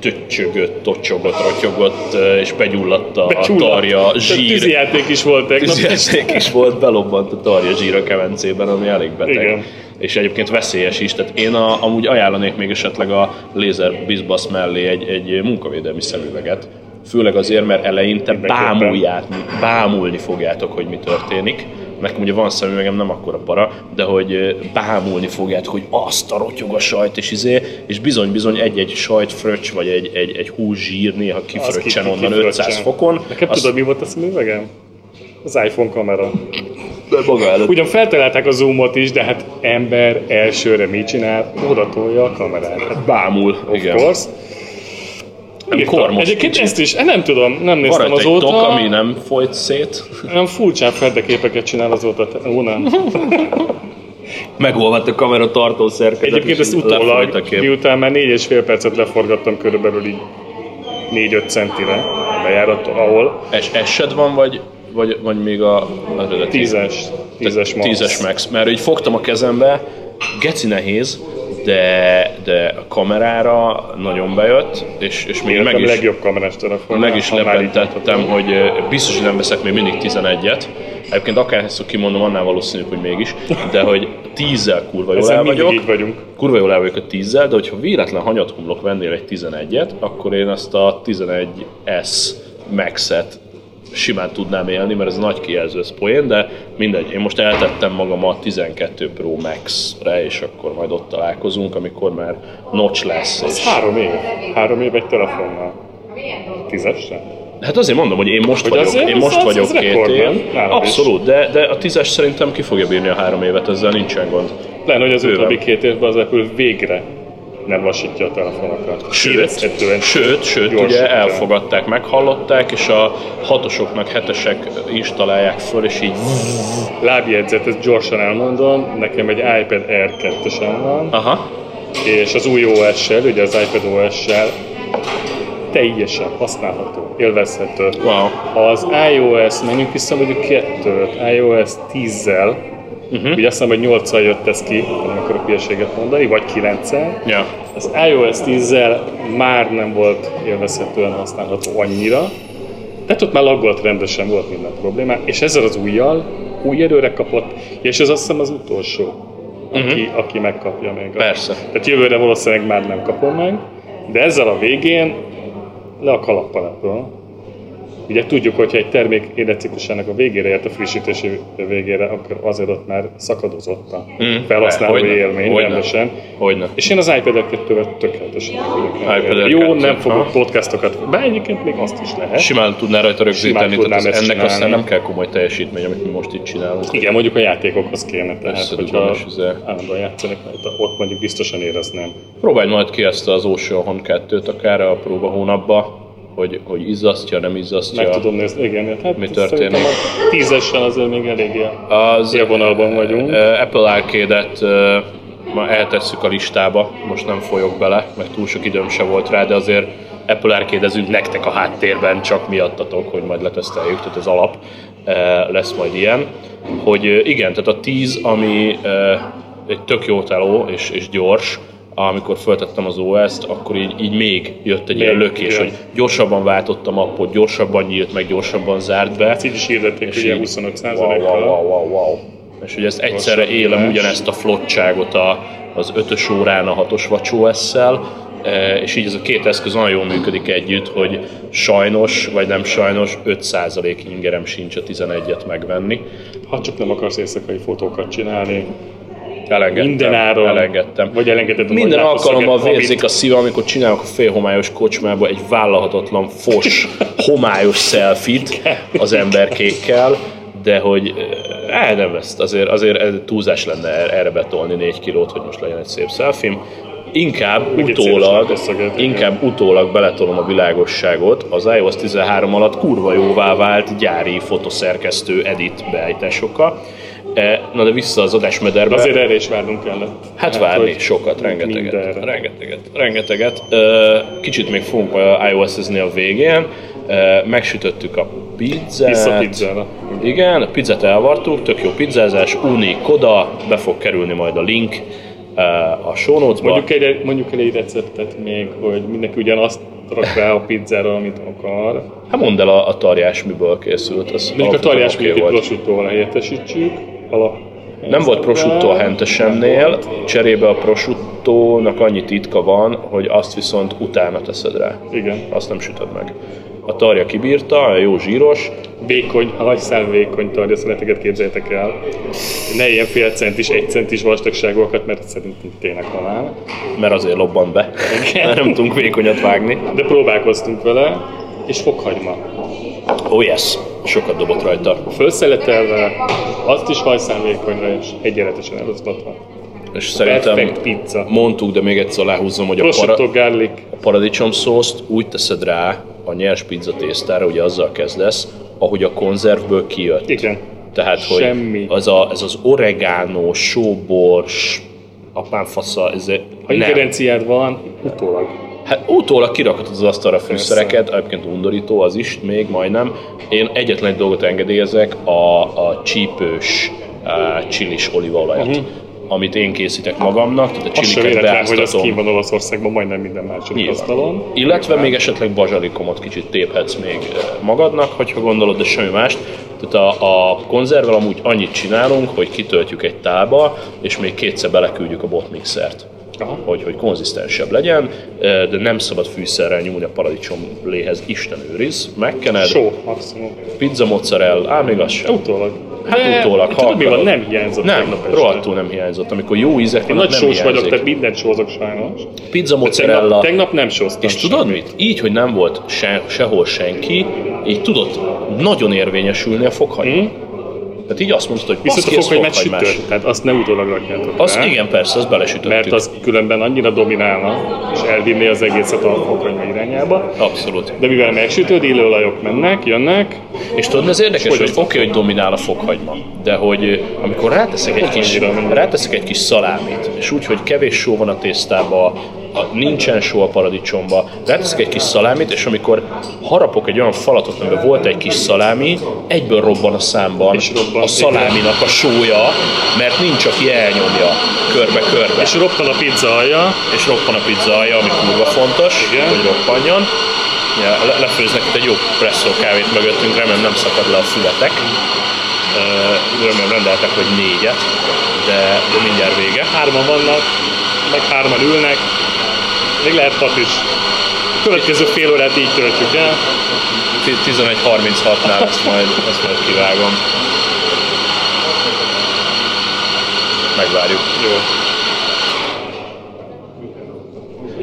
töcsögött, tocsogott, rotyogott, és begyulladt a Becsúlla. tarja zsír. Tűzijáték is volt tegnap. Tűzjáték is volt, belobbant a tarja zsír a kemencében, ami elég beteg. Igen. És egyébként veszélyes is, tehát én a, amúgy ajánlanék még esetleg a lézer bizbasz mellé egy, egy munkavédelmi szemüveget. Főleg azért, mert eleinte bámulját, bámulni fogjátok, hogy mi történik. Nekem ugye van szemüvegem, nem akkora para, de hogy bámulni fogjátok, hogy azt a rotyog a sajt, és izé, és bizony-bizony egy-egy sajtfröccs, vagy egy, egy, egy húszsír néha kifröccsen ki- onnan kifröccsen. 500 fokon. Nekem Azt- tudod, mi volt a szemüvegem? Az iPhone kamera. de maga előtt Ugyan feltalálták a zoomot is, de hát ember elsőre mit csinál? Oda tolja a kamerát. Hát, bámul. of igen. course. Írtam. kormos Egyébként kicsit. ezt is, nem tudom, nem Van néztem egy azóta. tok, ami nem folyt szét. Nem furcsán ferdeképeket csinál azóta. Ó, nem. Megolvadt a kamera tartó szerkezet. Egyébként ezt utólag, miután már négy és fél percet leforgattam körülbelül így 4-5 centire bejárat, ahol Es, esed van, vagy, vagy, vagy még a, eredeti? 10-es, 10-es max. Tízes max. Mert így fogtam a kezembe, geci nehéz, de, de a kamerára nagyon bejött, és, és még meg is, legjobb kamerás telefon. meg is mondhatom. hogy biztos, hogy nem veszek még mindig 11-et. Egyébként akárhányszor kimondom, annál valószínűbb, hogy mégis. De hogy 10-zel kurva jól el vagyok. így vagyunk. Kurva jól el vagyok a 10-zel, de hogyha véletlen hanyathumlok vennél egy 11-et, akkor én ezt a 11S Max-et simán tudnám élni, mert ez nagy kijelző, ez poén, de mindegy, én most eltettem magam a 12 Pro Max-re, és akkor majd ott találkozunk, amikor már notch lesz. Ez És... három év. Három év egy telefonnal. Tízesre? Hát azért mondom, hogy én most Hogy vagyok, azért én most ez- vagyok ez két év. is. Abszolút, de, de a 10-es szerintem ki fogja bírni a három évet, ezzel nincsen gond. Lenne, hogy az Bőven. utóbbi két évben az Apple végre nem lassítja a telefonokat. Sőt, sőt, sőt ugye gyorsítja. elfogadták, meghallották, és a hatosoknak hetesek installálják föl, és így Lábjegyzet, ezt gyorsan elmondom, nekem egy iPad Air 2 van, aha, és az új OS-sel, ugye az iPad OS-sel teljesen használható, élvezhető. wow. Az iOS, menjünk vissza mondjuk kettőt, iOS 10-zel, uh-huh. ugye azt hiszem, hogy 8 jött ez ki, nem akarok hülyeséget mondani, vagy 9 Ja. Az iOS 10-zel már nem volt élvezhetően használható annyira, tehát ott már laggolt rendesen volt minden problémá, és ezzel az újjal új erőre kapott, és ez azt hiszem az utolsó, aki, uh-huh. aki megkapja még. Persze. Tehát jövőre valószínűleg már nem kapom meg, de ezzel a végén le a kalappal ebből. Ugye tudjuk, hogyha egy termék életciklusának a végére ért a frissítési végére, akkor azért ott már szakadozott a Mm, felhasználói hogyne, élmény hogyne. rendesen. Hogyne. És én az iPad 2-vel tökéletesen vagyok. Air Jó, 2, nem fogok podcastokat, bár egyébként még azt is lehet. Simán tudná rajta rögzíteni, tehát az, ennek aztán csinálni. nem kell komoly teljesítmény, amit mi most itt csinálunk. Igen, mondjuk a játékokhoz kéne, tehát Persze, hogyha állandóan játszanak, rajta, ott mondjuk biztosan érezném. Próbálj majd ki ezt az Ocean Hon 2-t akár a próba hónapba, hogy, hogy izzasztja, nem izzasztja. Meg tudom nézni, igen, hát Mi történik? tízessel azért még eléggé Az élvonalban vagyunk. Apple Arcade-et ö, ma eltesszük a listába, most nem folyok bele, mert túl sok időm se volt rá, de azért Apple Arcade-ezünk nektek a háttérben, csak miattatok, hogy majd leteszteljük, tehát az alap lesz majd ilyen. Hogy igen, tehát a 10, ami egy tök jó teló és, és gyors, amikor föltettem az OS-t, akkor így, így még jött egy ilyen Még, lökés, igen. hogy gyorsabban váltottam appot, gyorsabban nyílt, meg gyorsabban zárt be. Ezt így is hirdették, ugye így- 25 Wow, wow, wow, wow, wow. És hogy ezt egyszerre élem ugyanezt a flottságot a, az ötös órán a hatos WatchOS-szel, e, és így ez a két eszköz olyan jól működik együtt, hogy sajnos, vagy nem sajnos, 5% ingerem sincs a 11-et megvenni. Ha csak nem akarsz éjszakai fotókat csinálni, Elengedtem. minden áron, Elengedtem. vagy elengeded a Minden alkalommal vérzik a szívem, amikor csinálok a félhomályos kocsmába egy vállalhatatlan fos, homályos szelfit az emberkékkel, de hogy eh, nem ezt, azért, azért ez túlzás lenne er- erre betolni 4 kilót, hogy most legyen egy szép szelfim. Inkább széles utólag, inkább utólag beletolom a világosságot. Az iOS 13 alatt kurva jóvá vált gyári fotoszerkesztő edit beállításokkal. Eh, Na de vissza az adásmederbe. Azért erre is várnunk kellett. Hát várni hogy sokat, rengeteget, mindenre. rengeteget, rengeteget. Ö, Kicsit még fogunk iOS-ezni a végén. Ö, Megsütöttük a pizzát. Vissza pizzára. Igen, a pizzát elvartuk, tök jó pizzázás, Uni Koda, be fog kerülni majd a link a show notes-ba. Mondjuk egy, mondjuk el egy receptet még, hogy mindenki ugyanazt rak rá a pizzára, amit akar. Hát mondd el a, a tarjás miből készült. Az Mondjuk a tarjás egy volt. prosciuttóval helyettesítsük. Alap. Nem volt prosciutto a hentesemnél, cserébe a prosciuttónak annyi titka van, hogy azt viszont utána teszed rá. Igen. Azt nem sütöd meg. A tarja kibírta, jó zsíros, Vékony, hagyszál vékony tarja szeleteket képzeljétek el. Ne ilyen fél centis, egy centis vastagságokat, mert szerintem tényleg halál. mert azért lobbant be. Mert nem tudunk vékonyat vágni. De próbálkoztunk vele, és fokhagyma. Oh yes, sokat dobott rajta. Fölszeletelve, azt is hajszál vékonyra, és egyenletesen eloszlatva. és szerintem pizza. mondtuk, de még egyszer aláhúzom, hogy a, Prosciutto para, garlic. a paradicsom szószt úgy teszed rá a nyers pizza tésztára, ugye azzal kezdesz, ahogy a konzervből kijött. Igen. Tehát, hogy Semmi. Az, a, ez az oregano, sóbors, apám fasza, ez Ha nem. ingerenciád van, utólag. Hát utólag kirakhatod az asztalra fűszereket, egyébként undorító az is, még majdnem. Én egyetlen egy dolgot engedélyezek, a, a csípős uh, csilis olívaolajat, uh-huh. amit én készítek magamnak, tehát a csiliket véletlen, hogy az beáztatom. kín van Olaszországban majdnem minden második asztalon. Illetve még esetleg bazsalikomot kicsit téphetsz még eh, magadnak, hogyha gondolod, de semmi mást. Tehát a, a konzervvel amúgy annyit csinálunk, hogy kitöltjük egy tálba, és még kétszer beleküldjük a botmixert. Aha. Hogy, hogy konzisztensebb legyen, de nem szabad fűszerrel nyúlni a paradicsom léhez, Isten őriz, megkened, Só, maximum. pizza mozzarella, ám még az sem. Utólag. Hát De- utólag, ha Tudod mi van? Nem hiányzott Nem, tegnap este. rohadtul nem hiányzott. Amikor jó ízek vannak, nagy nem sós vagyok, tehát mindent sózok sajnos. Pizza Tegnap, mozzarella. tegnap nem sóztam És tudod mit? Így, hogy nem volt se, sehol senki, így tudott nagyon érvényesülni a fokhagyma. Mm. Tehát így azt mondtad, hogy Viszont a baszki, ez fokhagymát fokhagymás. sütött, tehát azt ne utólag rakjátok Az rá, igen, persze, az belesütöttük. mert az különben annyira dominálna, és elvinné az egészet a fokhagyma irányába. Abszolút. De mivel megsütöd, illőolajok mennek, jönnek, És tudod, ez érdekes, Hogy hogy oké, hogy dominál a fokhagyma, de hogy ö, amikor ráteszek egy kis, ráteszek egy kis szalámit, és úgy, hogy kevés só van a tésztába, a, nincsen só a paradicsomba, ráteszek egy kis szalámit, és amikor harapok egy olyan falatot, amiben volt egy kis szalámi, egyből robban a számban robban, a szaláminak a sója, mert nincs, aki elnyomja körbe-körbe. és roppan a pizza alja, és roppan a pizza alja, ami kurva fontos, Igen. hogy roppanjon. Ja, le- lefőznek itt egy jó presszó kávét mögöttünk, remélem nem szakad le a fületek. Ö, Remélem rendeltek, hogy négyet, de, de mindjárt vége. hárman vannak, meg hárman ülnek, még lehet hat is. Következő fél órát így töltjük el. Ti- 11.36-nál ezt majd, ezt majd kivágom. Megvárjuk. Jó.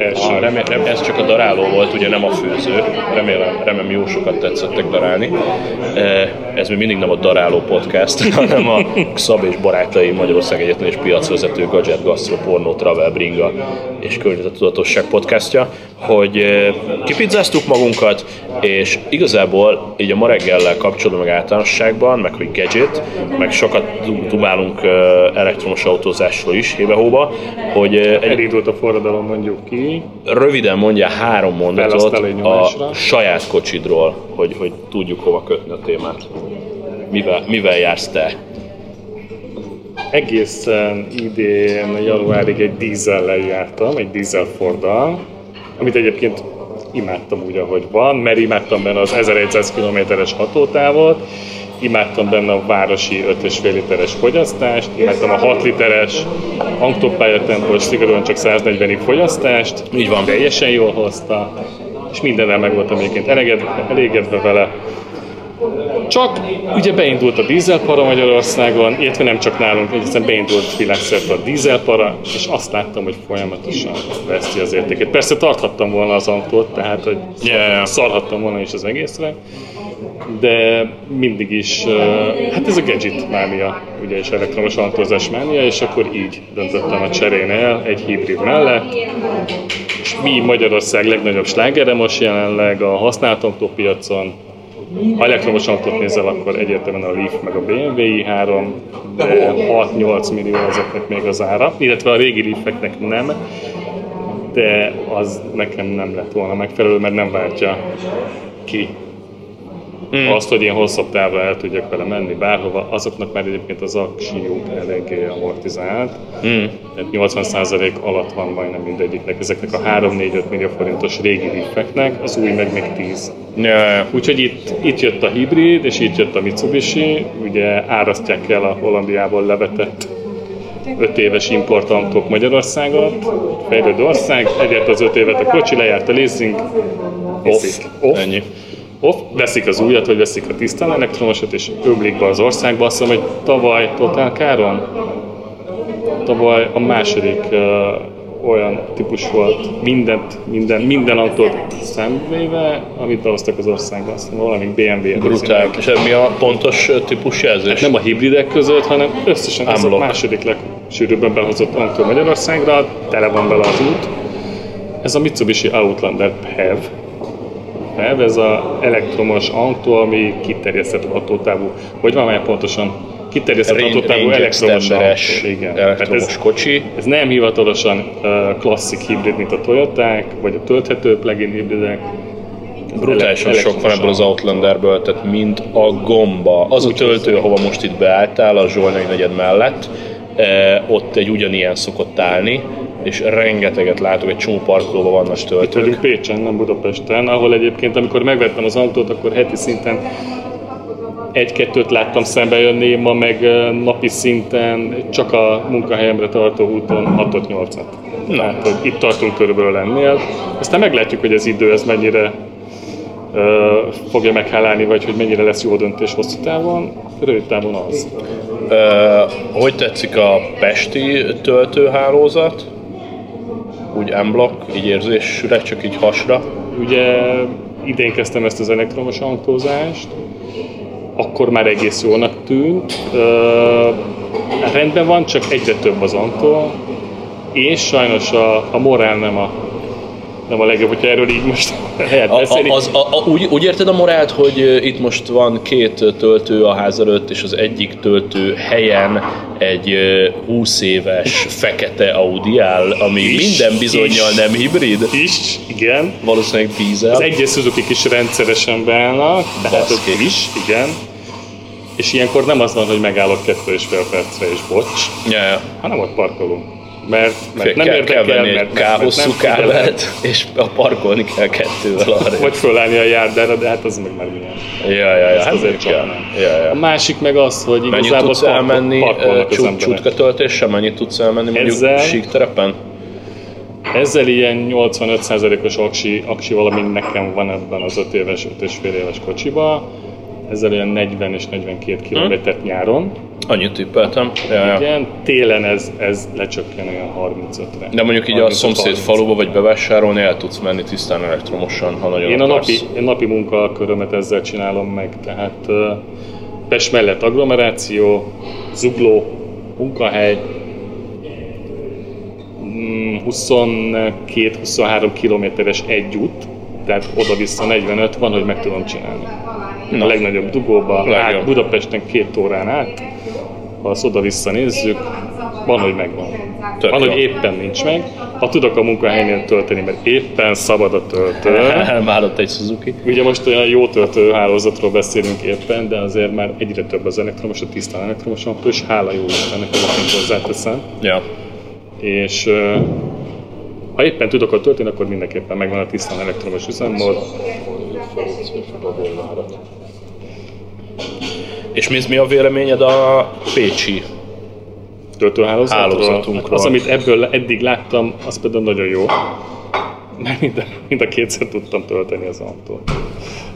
Első. Remé, rem, ez csak a daráló volt, ugye nem a főző. Remélem, remélem jó sokat tetszettek darálni. Eh, Ez még mindig nem a daráló podcast, hanem a Szab és barátai Magyarország Egyetlen és piacvezető Gadget Gastro Porno Travel Bringa és Környezettudatosság podcastja, hogy kipizzáztuk magunkat, és igazából így a ma reggellel kapcsolatban, meg általánosságban, meg hogy gadget, meg sokat du- dumálunk elektromos autózásról is hébe-hóba, hogy egy Elindult a forradalom mondjuk ki. röviden mondja három mondatot a saját kocsidról, hogy, hogy tudjuk hova kötni a témát. Mivel, mivel jársz te? Egészen idén januárig egy dízellel jártam, egy dízel Forddal, amit egyébként imádtam úgy, ahogy van, mert imádtam benne az 1100 km-es hatótávot, imádtam benne a városi 5,5 literes fogyasztást, imádtam a 6 literes autópályatempós, szigorúan csak 140-ig fogyasztást, Így van. teljesen jól hozta, és mindennel meg voltam egyébként elégedve, elégedve vele. Csak ugye beindult a dízelpara Magyarországon, illetve nem csak nálunk, egyszerűen beindult világszerte a dízelpara, és azt láttam, hogy folyamatosan veszti az értékét. Persze tarthattam volna az autót, tehát hogy Yeah, szarhattam volna is az egészre, de mindig is, hát ez a gadget mánia, ugye, és elektromos autózás mánia, és akkor így döntöttem a cserén el egy hibrid mellett, és mi Magyarország legnagyobb slágere most jelenleg a használt autópiacon, ha elektromos autót nézel, akkor egyértelműen a Leaf meg a BMW i3, de 6-8 millió ezeknek még az ára, illetve a régi Leafeknek nem, de az nekem nem lett volna megfelelő, mert nem váltja ki hmm. azt, hogy én hosszabb távra el tudjak vele menni bárhova, azoknak már egyébként az aksiuk eléggé amortizált, Hmm. tehát 80% alatt van majdnem mindegyiknek, ezeknek a 3-4-5 millió forintos régi Leafeknek, az új meg még 10. Ja, Úgyhogy itt, itt jött a hibrid, és itt jött a Mitsubishi, ugye árasztják el a Hollandiából levetett 5 éves importautók Magyarországot, fejlődő ország, egyért az 5 évet a kocsi, lejárt a leasing, off. off, Ennyi. Off, veszik az újat, vagy veszik a tisztán elektromosat, és ömlik be az országba. Azt hiszem, hogy tavaly totál káron, tavaly a második uh, olyan típus volt, mindent, minden, minden autót szemvéve, amit behoztak az országba, aztán valami BMW. Brutál. És mi a pontos típusjelzés? Nem a hibridek között, hanem összesen ez a második legsűrűbben behozott autó Magyarországra, tele van vele az út. Ez a Mitsubishi Outlander PHEV. PHEV, ez a elektromos autó, ami kiterjesztett hatótávú, hogy van már pontosan hatótávú range elektromos autó. Igen. Tehát elektromos ez, kocsi. ez nem hivatalosan klasszik hibrid, mint a Toyoták, vagy a tölthető plug-in hibridek. Brutálisan sok van ebből az Outlanderből, tehát mint a gomba. Az a töltő, ahova most itt beálltál, a Zsolnai negyed mellett, eh, ott egy ugyanilyen szokott állni, és rengeteget látok, egy csomó parkolóban vannak Itt töltők. vagyunk Pécsen, nem Budapesten, ahol egyébként, amikor megvettem az autót, akkor heti szinten egy-kettőt láttam szembe jönni, ma meg napi szinten csak a munkahelyemre tartó úton 6-8-at. Na. Hát, hogy itt tartunk körülbelül ennél. Aztán meglátjuk, hogy az idő ez mennyire ö, fogja meghálálni, vagy hogy mennyire lesz jó döntés hosszú távon. Rövid távon az. Ö, hogy tetszik a pesti töltőhálózat? Úgy unblock, így érzésre, csak így hasra. Ugye idén kezdtem ezt az elektromos autózást, akkor már egész jónak tűnt. Ö, rendben van, csak egyre több az autó, és sajnos a, a morál nem a, nem a legjobb, hogyha erről így most lehet beszélni. a, az, a, a, úgy, úgy érted a morált, hogy itt most van két töltő a ház előtt, és az egyik töltő helyen egy ö, 20 éves fekete Audi áll, ami Is, minden bizonyal is. nem hibrid, is, igen. valószínűleg dízel. Az egyes suzuki is rendszeresen beállnak, tehát ott is, igen. És ilyenkor nem az van, hogy megállok kettő és fél percre és bocs, ja. hanem ott parkolunk. Mert, mert nem kell, érdekel, kell venni mert, mert, mert nem kábelt, és a parkolni kell kettővel arra. Vagy fölállni a járdára, de hát az meg már milyen. Ja, ja, ja, Ez hát azért kell. nem. Ja, A ja. másik meg az, hogy Mennyit igazából tudsz parkol- elmenni csut, csutka töltéssel? Mennyit tudsz elmenni mondjuk Ezzel- sík terepen? Ezzel ilyen 85%-os aksi, aksi valami nekem van ebben az 5 éves, 5 és fél éves kocsiba. Ezzel olyan 40 és 42 kilométert nyáron. Annyit tippeltem. Ja, ja. Igen, télen ez, ez lecsökken olyan 35-re. De mondjuk így a 35, szomszéd 30. faluba vagy bevásárolni el tudsz menni tisztán elektromosan, ha nagyon Én a napi, én napi munkakörömet ezzel csinálom meg, tehát uh, Pest mellett agglomeráció, zugló, munkahely, mm, 22-23 kilométeres egy út, tehát oda-vissza 45 van, hogy meg tudom csinálni. Na. A legnagyobb dugóba, át, Budapesten két órán át, ha azt oda-vissza nézzük, van, hogy megvan. Tök van, jó. hogy éppen nincs meg. Ha tudok a munkahelynél tölteni, mert éppen szabad a töltő, Elválott egy Suzuki. Ugye most olyan jó töltőhálózatról beszélünk éppen, de azért már egyre több az elektromos, a tisztán elektromos autó, és hála jó Istennek, egyébként hozzáteszem. Ja. És ha éppen tudok ott tölteni, akkor mindenképpen megvan a tisztán elektromos üzemmód. És mi, mi a véleményed a Pécsi? töltőhálózatról. Hálózatunkról. Az, amit ebből eddig láttam, az például nagyon jó. Mert mind a, mind a kétszer tudtam tölteni az autót.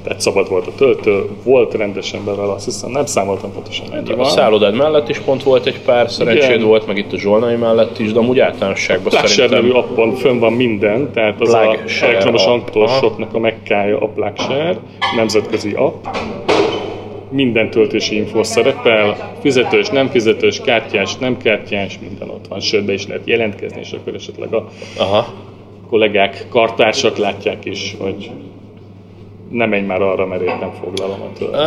Tehát szabad volt a töltő, volt rendesen bevel, azt hiszem, nem számoltam pontosan mennyi A van. szállodád mellett is pont volt egy pár, szerencséd Igen. volt, meg itt a Zsolnai mellett is, de amúgy általánosságban nevű szerintem... appon fönn van minden, tehát az a Plugshare elektromos autósoknak a mekkája a Plugshare, nemzetközi app. Minden töltési info szerepel, fizetős, nem fizetős, kártyás, nem kártyás, minden ott van, sőt be is lehet jelentkezni, és akkor esetleg a Aha. kollégák, kartársak látják is, hogy nem menj már arra, mert éppen foglalom a töltőt.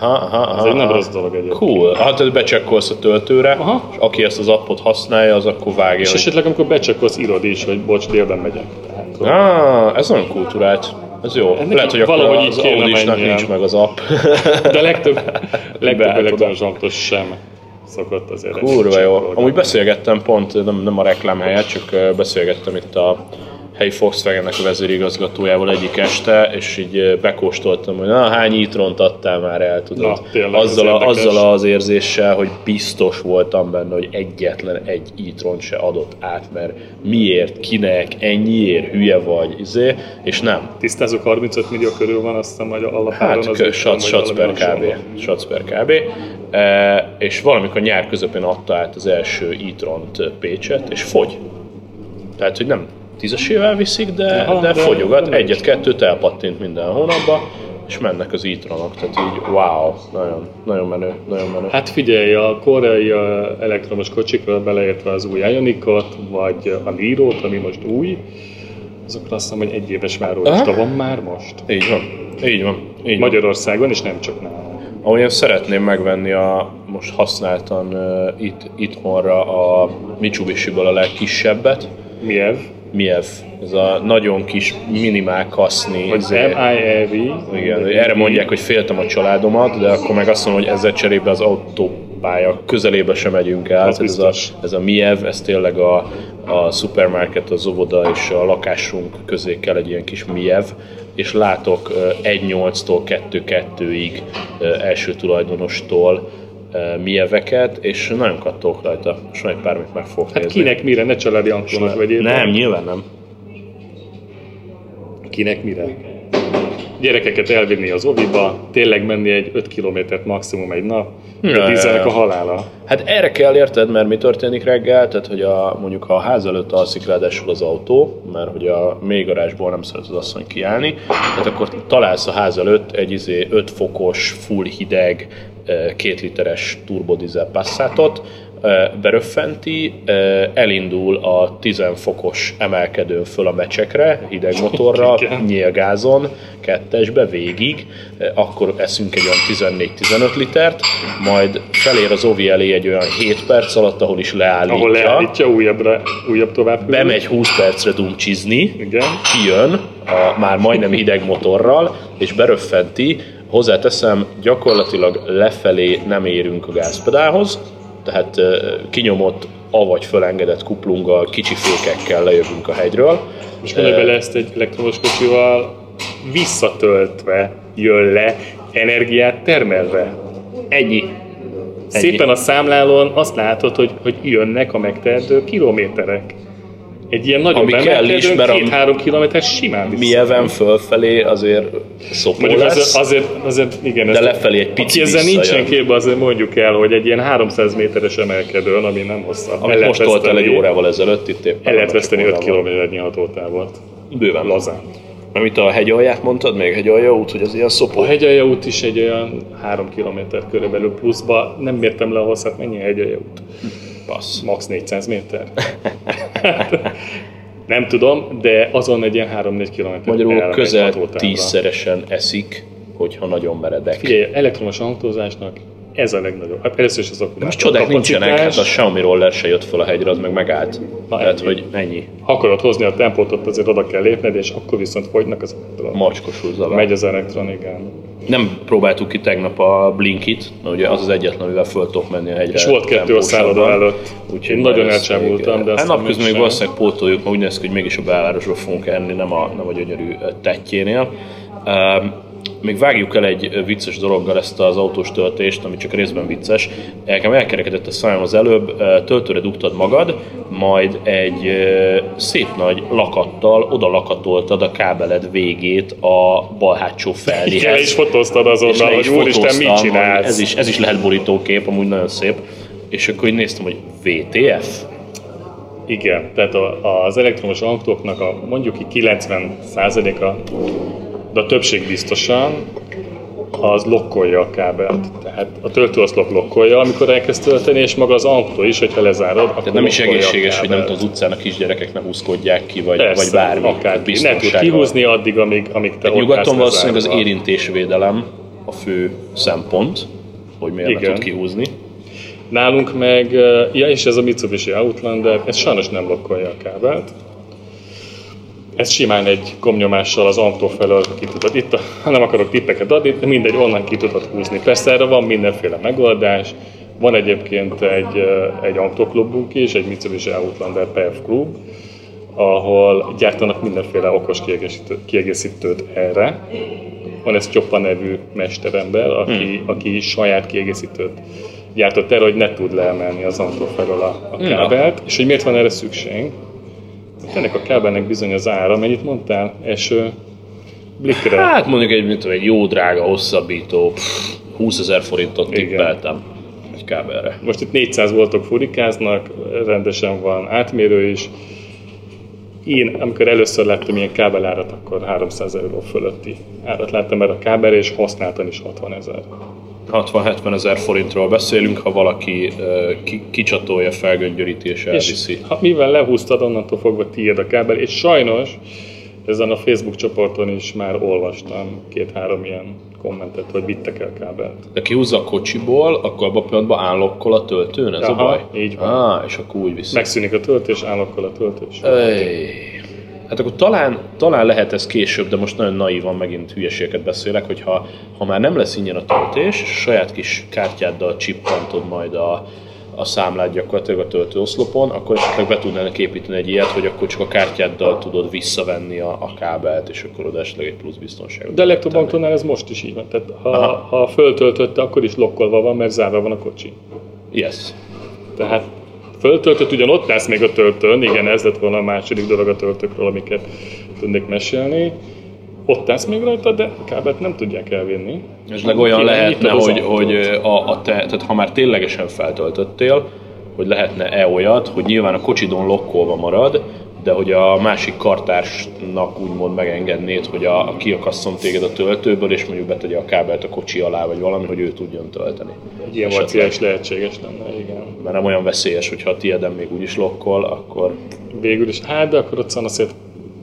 Ah, Ez egy nem rossz dolog egyébként. Cool. Hát tehát becsekkolsz a töltőre, Aha. és aki ezt az appot használja, az akkor vágja, És hogy... esetleg amikor becsekkolsz, írod is, hogy bocs, délben megyek. Ah, ez nagyon kultúrált. Ez jó. Ennek Lehet, hogy akkor valahogy az így kéne Audisnak nincs meg az app. De legtöbb, legtöbb Beállt elektromos autós sem szokott azért. Kurva jó. Amúgy beszélgettem pont, nem, nem a reklám helyett, csak beszélgettem itt a helyi Volkswagennek a vezérigazgatójával egyik este, és így bekóstoltam, hogy na, hány itront adtál már el, tudod? Na, tényleg, azzal, a, érdekes. azzal az érzéssel, hogy biztos voltam benne, hogy egyetlen egy itront se adott át, mert miért, kinek, ennyiért, hülye vagy, izé, és nem. Tisztázok, 35 millió körül van, azt hiszem, hogy alapáron Hát, az van, sac, per kb. Sac per kb. E, és valamikor nyár közepén adta át az első e-tront Pécset, és fogy. Tehát, hogy nem tízesével viszik, de, Aha, de de- fogyogat, egyet-kettőt elpattint minden hónapban, és mennek az e-tronok, tehát így wow, nagyon, nagyon menő, nagyon menő. Hát figyelj, a koreai elektromos kocsikra beleértve az új Ionicot, vagy a Niro-t, ami most új, azokra azt hiszem, hogy egy éves várólista van már most. Így van, így van, így van. Magyarországon, és nem csak nálunk. Ahogy én szeretném megvenni a most használtan uh, itt, itthonra a Mitsubishi-ból a legkisebbet, Miev, Miev, ez a nagyon kis minimál kaszni. vagy izé- MIEV. Igen, erre mondják, hogy féltem a családomat, de akkor meg azt mondom, hogy ezzel cserébe az autópálya közelébe sem megyünk el. Ez, a, ez a Miev, ez tényleg a, a supermarket, az óvoda és a lakásunk közé kell egy ilyen kis Miev, és látok ö, 1.8-tól 2.2-ig ö, első tulajdonostól Mieveket, és nagyon kattolok rajta. Most van egy pár, amit meg fogok Hát nézni. kinek mire, ne családi Antónak vegyél. Nem, nyilván nem. Kinek mire? Gyerekeket elvinni az oviba, tényleg menni egy 5 kilométert maximum egy nap, Ja, dízelnek a ja. halála. Hát erre kell érted, mert mi történik reggel, tehát hogy a, mondjuk ha a ház előtt alszik ráadásul az autó, mert hogy a mélygarázsból nem szeret az asszony kiállni, tehát akkor találsz a ház előtt egy izé 5 fokos, full hideg, két literes turbodizel passátot, eh, beröffenti, elindul a 10 fokos emelkedőn föl a mecsekre, hideg motorral, Igen. nyílgázon, kettesbe végig, akkor eszünk egy olyan 14-15 litert, majd felér az ovi elé egy olyan 7 perc alatt, ahol is leállítja, Ahol leállítja újabbra, újabb tovább. bemegy 20 percre dumcsizni, Igen. kijön a már majdnem hideg motorral, és beröffenti, hozzáteszem, gyakorlatilag lefelé nem érünk a gázpedálhoz, tehát eh, kinyomott, avagy fölengedett kuplunggal, kicsi fékekkel lejövünk a hegyről. És gondolj bele ezt egy elektromos kocsival visszatöltve jön le, energiát termelve. Ennyi. Szépen a számlálón azt látod, hogy, hogy jönnek a megtehető kilométerek. Egy ilyen nagyon Ami kell is, mert két-három kilométer simán vissza. Mieven fölfelé azért szopó Mondjuk lesz. azért, azért, azért igen, De lefelé egy pici Aki ezzel nincsen képbe, azért mondjuk el, hogy egy ilyen 300 méteres emelkedőn, ami nem hosszabb. Amit most toltál egy órával ezelőtt, itt éppen. El lehet veszteni 5 óra van. km-nyi hatótávot. Bőven. Lazán. Amit a hegy alját mondtad, még hegy alja út, hogy az ilyen szopó. A hegyalja út is egy olyan 3 km körülbelül pluszba. Nem mértem le a hosszát, mennyi a hegyalja út? Passz. Max 400 méter. nem tudom, de azon egy ilyen 3-4 km. Magyarul közel tízszeresen eszik, hogyha nagyon meredek. Figyelj, elektromos autózásnak ez a legnagyobb. Hát először is az akkumulátor. Most csodák nincsenek, hát a Xiaomi roller se jött fel a hegyre, az meg megállt. Na, Tehát, ennyi. hogy ennyi. Ha akarod hozni a tempót, ott azért oda kell lépned, és akkor viszont fogynak az elektron. Macskosul zavar. Megy az elektron, igen. Nem próbáltuk ki tegnap a Blinkit, ugye az az egyetlen, amivel föl tudok menni a hegyre. És volt kettő a szálloda előtt. Úgyhogy Én nagyon ezt még- de Hát aztán napközben még valószínűleg pótoljuk, mert úgy néz ki, hogy mégis a belvárosban fogunk enni, nem a, nem a gyönyörű ö, tettjénél. Um, még vágjuk el egy vicces dologgal ezt az autós töltést, ami csak részben vicces. Nekem elkerekedett a szájam az előbb, töltőre dugtad magad, majd egy szép nagy lakattal oda lakatoltad a kábeled végét a bal hátsó felnéhez. Igen, és fotóztad És azonnal, le hogy is úristen, mit csinálsz? Ez is, ez is lehet borítókép, amúgy nagyon szép. És akkor így néztem, hogy VTF? Igen, tehát az elektromos autóknak a mondjuk ki 90%-a, de a többség biztosan, az lokkolja a kábelt. Tehát a töltőoszlop lokkolja, amikor elkezd tölteni, és maga az autó is, hogyha lezárod, akkor Tehát nem is egészséges, hogy nem tudom, az utcán a kisgyerekek ne húzkodják ki, vagy, Persze, vagy bármi. akár Tehát ne tud kihúzni addig, amíg, amíg te ott Nyugaton valószínűleg az érintésvédelem a fő szempont, hogy miért Igen. ne tud kihúzni. Nálunk meg, ja és ez a Mitsubishi Outlander, ez sajnos nem lokkolja a kábelt. Ez simán egy gomnyomással az autó felől ki tudod, itt nem akarok tippeket adni, de mindegy, onnan ki tudod húzni. Persze erre van mindenféle megoldás, van egyébként egy, egy autóklubunk is, egy Mitsubishi Outlander PF klub, ahol gyártanak mindenféle okos kiegészítő, kiegészítőt erre. Van ez Csoppa nevű mesterember, aki, hmm. aki saját kiegészítőt gyártott erre, hogy ne tud leemelni az autó felől a, a Na. kábelt. És hogy miért van erre szükség? Ennek a kábelnek bizony az ára, mennyit mondtál? Eső blikre. Hát mondjuk egy, mint egy jó drága hosszabbító, pff, 20 ezer forintot tippeltem egy kábelre. Most itt 400 voltok furikáznak, rendesen van átmérő is. én, amikor először láttam ilyen kábelárat, akkor 300 euró fölötti árat láttam erre a kábelre, és használtan is 60 ezer. 60-70 ezer forintról beszélünk, ha valaki ki, kicsatolja, felgöngyöríti és elviszi. És ha, mivel lehúztad, onnantól fogva tiéd a kábel, és sajnos ezen a Facebook csoporton is már olvastam két-három ilyen kommentet, hogy vittek el kábelt. De kihúzza a kocsiból, akkor abban a pillanatban állokkol a töltőn, ez Aha, a baj? így van. Ah, és akkor úgy viszi. Megszűnik a töltés, állokkol a töltés. Hát akkor talán, talán lehet ez később, de most nagyon naívan megint hülyeségeket beszélek, hogy ha, ha már nem lesz ingyen a töltés, saját kis kártyáddal csippantod majd a, a számlát gyakorlatilag a töltőoszlopon, akkor esetleg be tudnának építeni egy ilyet, hogy akkor csak a kártyáddal tudod visszavenni a, a kábelt, és akkor oda esetleg egy plusz biztonságot. De a legtöbb ez most is így van. Tehát ha, ha föltöltötte, akkor is lokkolva van, mert zárva van a kocsi. Yes. Tehát föltöltött, ugyan ott lesz még a töltőn, igen, ez lett volna a második dolog a töltőkről, amiket tudnék mesélni. Ott állsz még rajta, de a kábelt nem tudják elvinni. És meg olyan lehetne, hogy, hogy a, a te, tehát ha már ténylegesen feltöltöttél, hogy lehetne-e olyat, hogy nyilván a kocsidon lokkolva marad, de hogy a másik kartársnak úgymond megengednéd, hogy a, a kiakasszon téged a töltőből, és mondjuk betegye a kábelt a kocsi alá, vagy valami, hogy ő tudjon tölteni. Egy ilyen marcia is lehetséges lenne, igen. Mert nem olyan veszélyes, hogyha a tiéden még úgyis lokkol, akkor... Végül is, hát de akkor ott szanaszét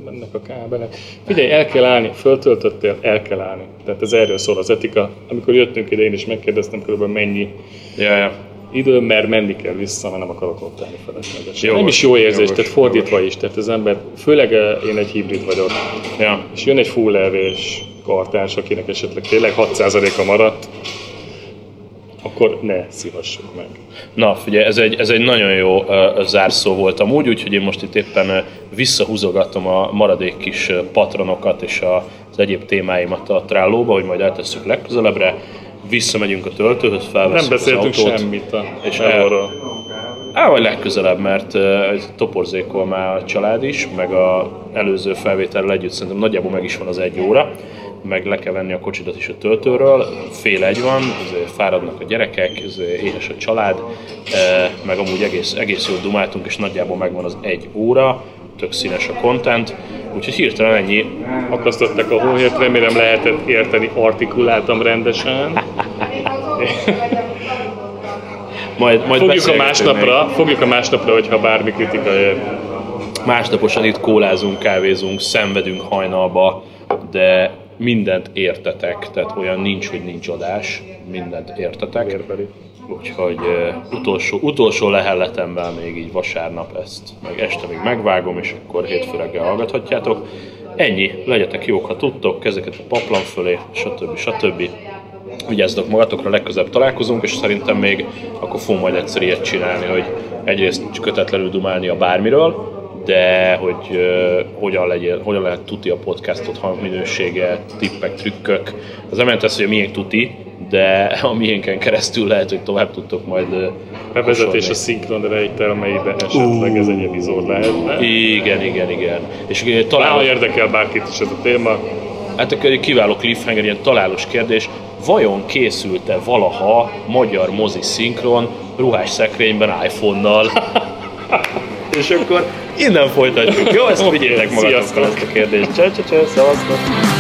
mennek a kábelek. Figyelj, el kell állni, föltöltöttél, el kell állni. Tehát ez erről szól az etika. Amikor jöttünk ide, én is megkérdeztem körülbelül mennyi ja, ja idő, mert menni kell vissza, mert nem akarok ott állni feleslegesen. Nem is jó érzés, jogos, tehát fordítva jogos. is. Tehát az ember, főleg eh, én egy hibrid vagyok, ja. és jön egy full és kartárs, akinek esetleg tényleg 6%-a maradt, akkor ne szívassuk meg. Na, figyelj, ez egy, ez egy nagyon jó uh, zárszó volt amúgy, úgyhogy én most itt éppen uh, visszahúzogatom a maradék kis uh, patronokat és a, az egyéb témáimat a trállóba, hogy majd eltesszük legközelebbre visszamegyünk a töltőhöz, felveszünk Nem beszéltünk az autót, semmit a és el, Á, vagy legközelebb, mert uh, toporzékol már a család is, meg a előző felvétellel együtt szerintem nagyjából meg is van az egy óra, meg le kell venni a kocsidat is a töltőről, fél egy van, fáradnak a gyerekek, éhes a család, meg amúgy egész, egész jól dumáltunk, és nagyjából megvan az egy óra, tök színes a content, úgyhogy hirtelen ennyi. Akasztottak a hóhért, remélem lehetett érteni, artikuláltam rendesen. majd, majd fogjuk, a másnapra, fogjuk a másnapra, hogyha bármi kritika ér. Másnaposan itt kólázunk, kávézunk, szenvedünk hajnalba, de mindent értetek, tehát olyan nincs, hogy nincs adás, mindent értetek. Vérbeli. Úgyhogy uh, utolsó, utolsó lehelletemben még így vasárnap ezt, meg este még megvágom, és akkor hétfő reggel hallgathatjátok. Ennyi, legyetek jók, ha tudtok, kezeket a paplan fölé, stb. stb. Vigyázzatok magatokra, legközebb találkozunk, és szerintem még akkor fogom majd egyszer ilyet csinálni, hogy egyrészt kötetlenül dumálni a bármiről, de hogy uh, hogyan, legyél, hogyan lehet tuti a podcastot, hangminősége, tippek, trükkök. Az nem jelenti hogy miénk tuti, de a miénken keresztül lehet, hogy tovább tudtok majd Bevezetés a szinkron rejtelmeibe esetleg uh, ez egy epizód lehetne. Igen, igen, igen. És uh, talán... Ha érdekel bárkit is ez a téma. Hát akkor egy kiváló cliffhanger, ilyen találós kérdés. Vajon készült-e valaha magyar mozi szinkron ruhás szekrényben iPhone-nal? És akkor innen folytatjuk, jó? Ezt vigyétek magatokra ezt a kérdést. Cső, cső, cső, szavaztok!